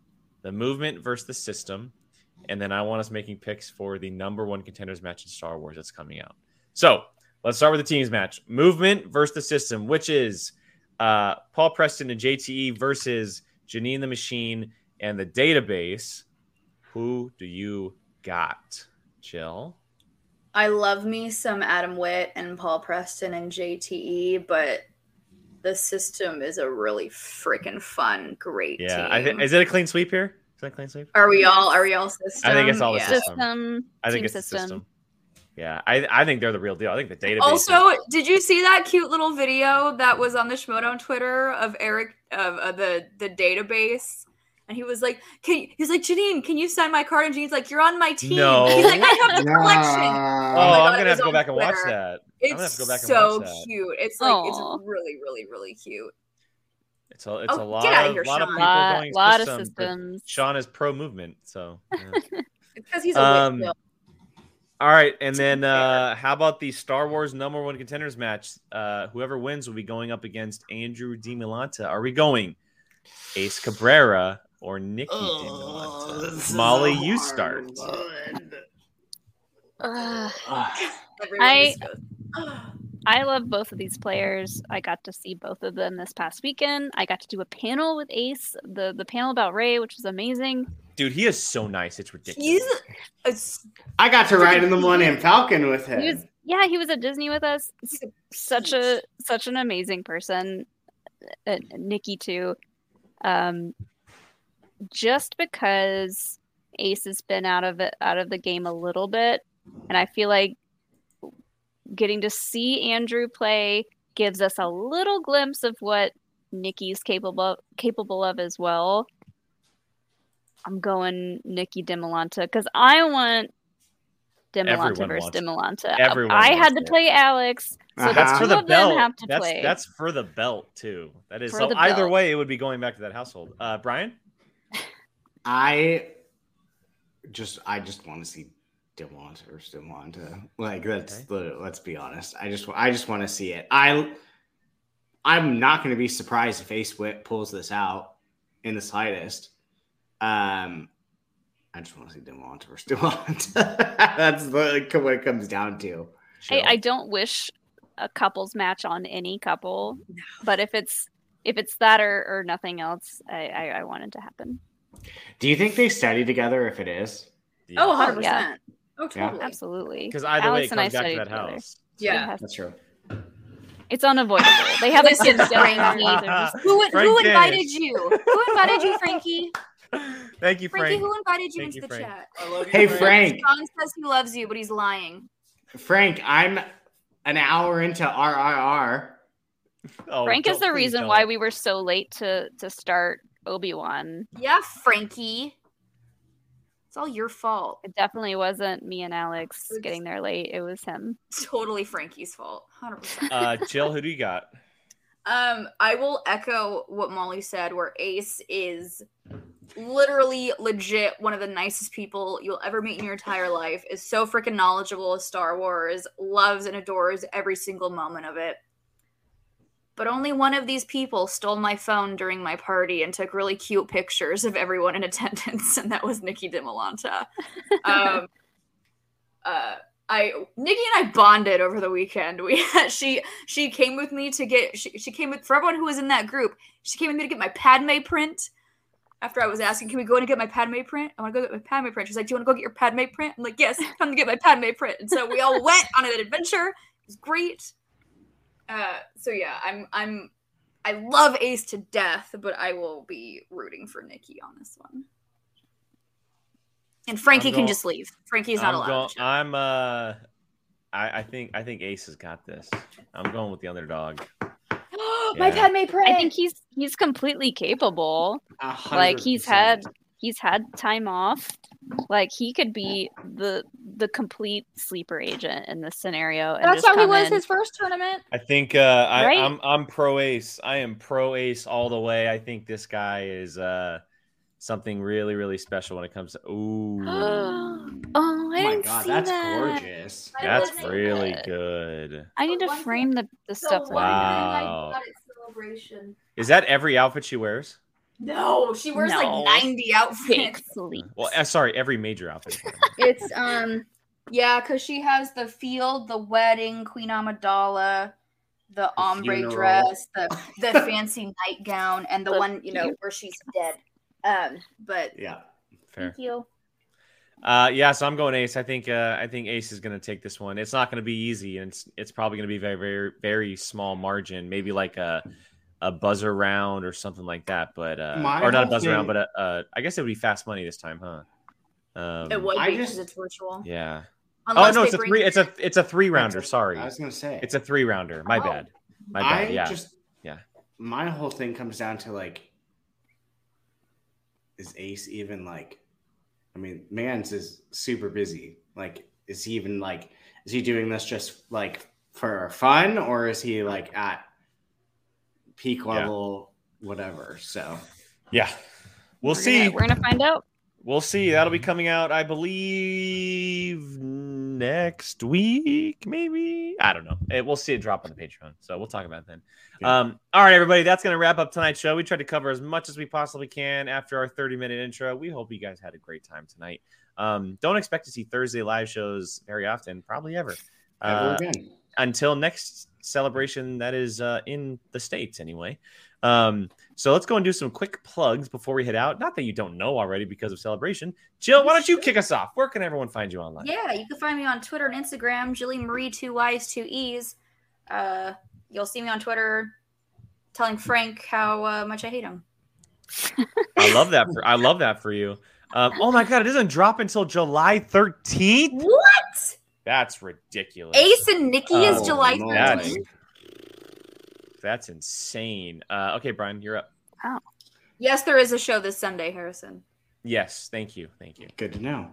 the movement versus the system, and then I want us making picks for the number one contenders match in Star Wars that's coming out. So let's start with the teams match. Movement versus the system, which is uh, Paul Preston and JTE versus Janine the Machine and the database. Who do you got? Jill. I love me some Adam Witt and Paul Preston and JTE, but the system is a really freaking fun, great Yeah, team. I th- is it a clean sweep here? Is that a clean sweep? are we all are we all system? I think it's all the Yeah. system. System, I think team it's system. the system. Yeah, I I think they're the real deal. I think the database. Also, is- did you see that cute little video that was on the Schmoedown Twitter of Eric of uh, the the database? And he was like, "Can you, he's like Janine, can you sign my card?" And Janine's like, "You're on my team." No. He's like, "I have the collection." oh, Nah. my I'm gonna have to go on back and watch that. It's I'm gonna have to go back and so watch that. cute. It's like it's really, really, really cute. It's a it's Oh, a lot of here, lot of people Lot, going lot system, of systems. Sean is pro movement, so. yeah. Because he's a Um, All right, and To then uh, how about the Star Wars number one contenders match? Uh, whoever wins will be going up against Andrew Dimalanta. Are we going Ace Cabrera or Nikki Oh, this Dimalanta? is Molly, you start. one. Ugh. everyone I- just goes. I love both of these players. I got to see both of them this past weekend. I got to do a panel with Ace, the the panel about Ray, which was amazing. Dude, he is so nice. It's ridiculous. He's a s- I got to ride in the Millennium Falcon with him. He was yeah, he was at Disney with us. a Such a such an amazing person. Uh, Nikki too. Um, just because Ace has been out of it out of the game a little bit, and I feel like getting to see Andrew play gives us a little glimpse of what Nikki's capable capable of as well. I'm going Nikki Dimalanta because I want Dimalanta Everyone versus wants- Dimalanta. everyone I had to it. play Alex, so Uh-huh. That's two for the of them belt. have to that's play. that's for the belt too. That is For so either belt. way, it would be going back to that household. Uh, Brian, I just I just want to see Demont or Demont. Like that's the let's be honest. I just I just want to see it. I I'm not going to be surprised if Ace Whip pulls this out in the slightest. Um, I just want to see Demont or Demont. that's the, what it comes down to. I, Jill? I don't wish a couples match on any couple, but if it's if it's that or, or nothing else, I, I, I want it to happen. Do you think they study together? If it is, Yeah. oh 100 yeah. percent. Oh, Yeah. totally. Absolutely. Because either way, Alex it and I comes back to studied that together. house. Yeah. That's true. It's unavoidable. They haven't Listen, been together. Frankie. Who, who Frank invited Dennis. you? Who invited you, Frankie? Thank you, Frankie, Frank. who invited you Thank into you, the Frank. chat? I love you, Hey, Frank. John says he loves you, but he's lying. Frank, I'm an hour into RRR. Oh, Frank is the reason don't. why we were so late to to start Obi Wan. Yeah, Frankie. It's all your fault. It definitely wasn't me and Alex It's- getting there late. It was him. Totally Frankie's fault. 100%. Uh, Jill, who do you got? Um, I will echo what Molly said, where Ace is literally legit one of the nicest people you'll ever meet in your entire life. Is so freaking knowledgeable of Star Wars, loves and adores every single moment of it. But only one of these people stole my phone during my party and took really cute pictures of everyone in attendance, and that was Nikki Dimalanta. Um, uh, I Nikki and I bonded over the weekend. We she she came with me to get she, she came with for everyone who was in that group. She came with me to get my Padme print. After I was asking, can we go in and get my Padme print? I want to go get my Padme print. She's like, do you want to go get your Padme print? I'm like, yes, come to get my Padme print. And so we all went on an adventure. It was great. Uh, so yeah, I'm I'm I love Ace to death, but I will be rooting for Nikki on this one. And Frankie I'm can just leave. Frankie's not I'm allowed. going- I'm uh, I, I think I think Ace has got this. I'm going with the underdog. My Yeah. Padme Pray. I think he's he's completely capable. A hundred Like he's had he's had time off. Like he could be the the complete sleeper agent in this scenario. And That's how he was in. his first tournament. I think uh, I, Right? I'm I'm pro Ace. I am pro Ace all the way. I think this guy is uh something really really special when it comes to. Ooh, oh, I Oh my didn't god, see that's that. gorgeous. I that's really good. good. I need to frame the, the stuff that one I thing got. I Wow. celebration. Is that every outfit she wears? No, she wears No. like 90 outfits. Well, uh, sorry, every major outfit. It's um yeah, because she has the field, the wedding, Queen Amidala, the ombre funeral. dress, the the fancy nightgown, and the The one you know where she's dead. Um, but Yeah. Fair. thank you. Uh, yeah, so I'm going Ace. I think uh, I think Ace is going to take this one. It's not going to be easy, and it's it's probably going to be very very very small margin, maybe like a a buzzer round or something like that. But uh, My or not a whole buzzer round, but a, uh, I guess it would be fast money this time, huh? Um, It would be because it's virtual. Yeah. Unless oh no, it's a bring- three. It's a it's a three rounder. Sorry, I was gonna say it's a three rounder. My Oh. bad. My I bad. Yeah. just Yeah. My whole thing comes down to like, is Ace even like? I mean, Mans is super busy. Like, is he even like? Is he doing this just like for fun, or is he like at peak level, whatever? So Yeah. We'll We're see. Gonna, we're gonna find out. We'll see. That'll be coming out, I believe, next week, maybe. I don't know. Eh, We'll see it drop on the Patreon. So we'll talk about it then. Yeah. Um, all right, everybody. That's going to wrap up tonight's show. We tried to cover as much as we possibly can after our 30 minute intro. We hope you guys had a great time tonight. Um, don't expect to see Thursday live shows very often, probably ever. ever Uh, again. until next celebration that is uh, in the states anyway. Um, so let's go and do some quick plugs before we head out. Not that you don't know already because of celebration. Jill why don't you kick us off? Where can everyone find you online? Yeah, you can find me on Twitter and Instagram, Jilly Marie, two Y's, two E's. Uh, you'll see me on Twitter telling Frank how uh, much I hate him. i love that for i love that for you. Um, oh my god it doesn't drop until july 13th What? That's ridiculous Ace and Nikki is Oh, July 13th. that's that's insane uh, okay brian you're up Wow. Yes, there is a show this Sunday, Harrison. yes thank you thank you Good to know.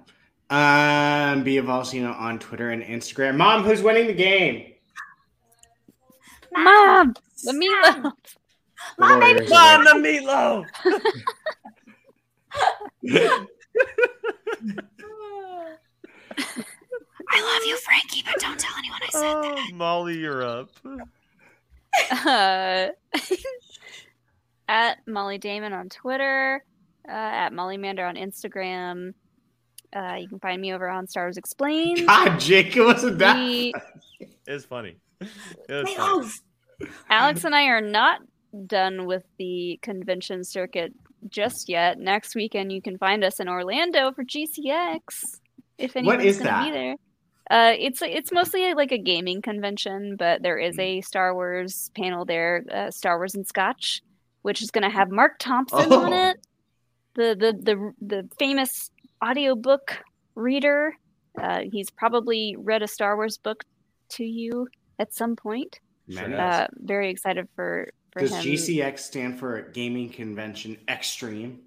Um, Bia Valsino on Twitter and Instagram. Mom, who's winning the game? Mom, the meatloaf. Mom, baby. Mom, the meatloaf I love you, Frankie, but don't tell anyone I said that. molly you're up Uh, at Molly Damon on Twitter, uh, at Molly Mander on Instagram. Uh, you can find me over on Stars Explained. God, Jake, it wasn't that. We- It's funny. It was funny. Meatloaf. Alex and I are not done with the convention circuit just yet. Next weekend, you can find us in Orlando for GCX. if What anyone's gonna be there. Uh, it's it's mostly like a gaming convention, but there is a Star Wars panel there, uh, Star Wars and Scotch, which is going to have Marc Thompson on Oh. it, the the the the famous audiobook reader. Uh, he's probably read a Star Wars book to you at some point. Sure Uh, very excited for for Does him. GCX stand for Gaming Convention Extreme?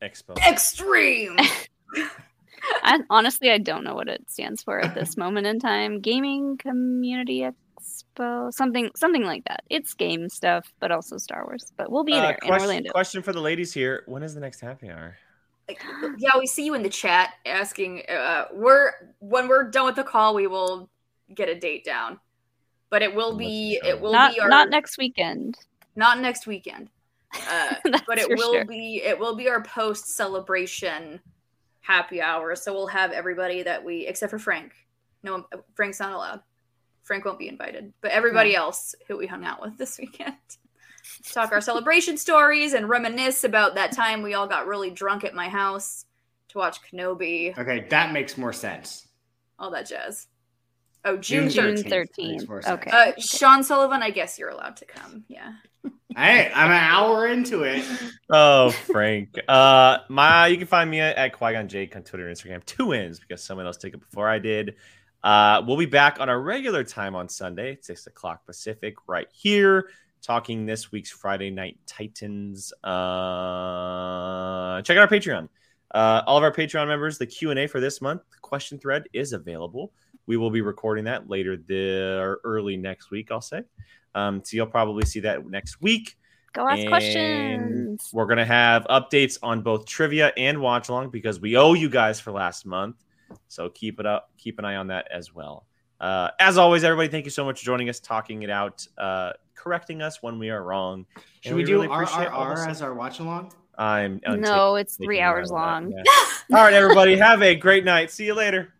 Expo. Extreme. I, honestly, I don't know what it stands for at this moment in time. Gaming Community Expo, something, something like that. It's game stuff, but also Star Wars. But we'll be Uh, there in question, Orlando. question for the ladies here: When is the next happy hour? Yeah, we see you in the chat asking. Uh, we're when we're done with the call, we will get a date down, but it will be it will Not, be our not next weekend. not next weekend, uh, but it will sure. be it will be our post celebration happy hour. So we'll have everybody that we except for Frank. No, Frank's not allowed. Frank won't be invited, but everybody else who we hung out with this weekend. Talk our celebration stories and reminisce about that time we all got really drunk at my house to watch Kenobi, Okay, that makes more sense. all that jazz. Oh, June June 13th. 13th. Makes. Okay. Uh, Sean Sullivan, I guess you're allowed to come. Yeah. Hey, I'm an hour into it. Oh, Frank. uh, my you can find me at Qui Gon Jake on Twitter and Instagram. Two wins because someone else took it before I did. Uh, we'll be back on our regular time on Sunday, six o'clock Pacific, right here, talking this week's Friday Night Titans. Uh, check out our Patreon. Uh, all of our Patreon members, the Q and A for this month, the question thread is available. We will be recording that later the early next week. I'll say. Um, so you'll probably see that next week. Go ask And questions. We're gonna have updates on both trivia and watch along because we owe you guys for last month. So keep it up, keep an eye on that as well. Uh, as always, everybody, thank you so much for joining us, talking it out, uh, correcting us when we are wrong. Should we, we do really appreciate all the RRR as our watch along? I'm on No, it's three hours long. yeah. All right, everybody, have a great night. See you later.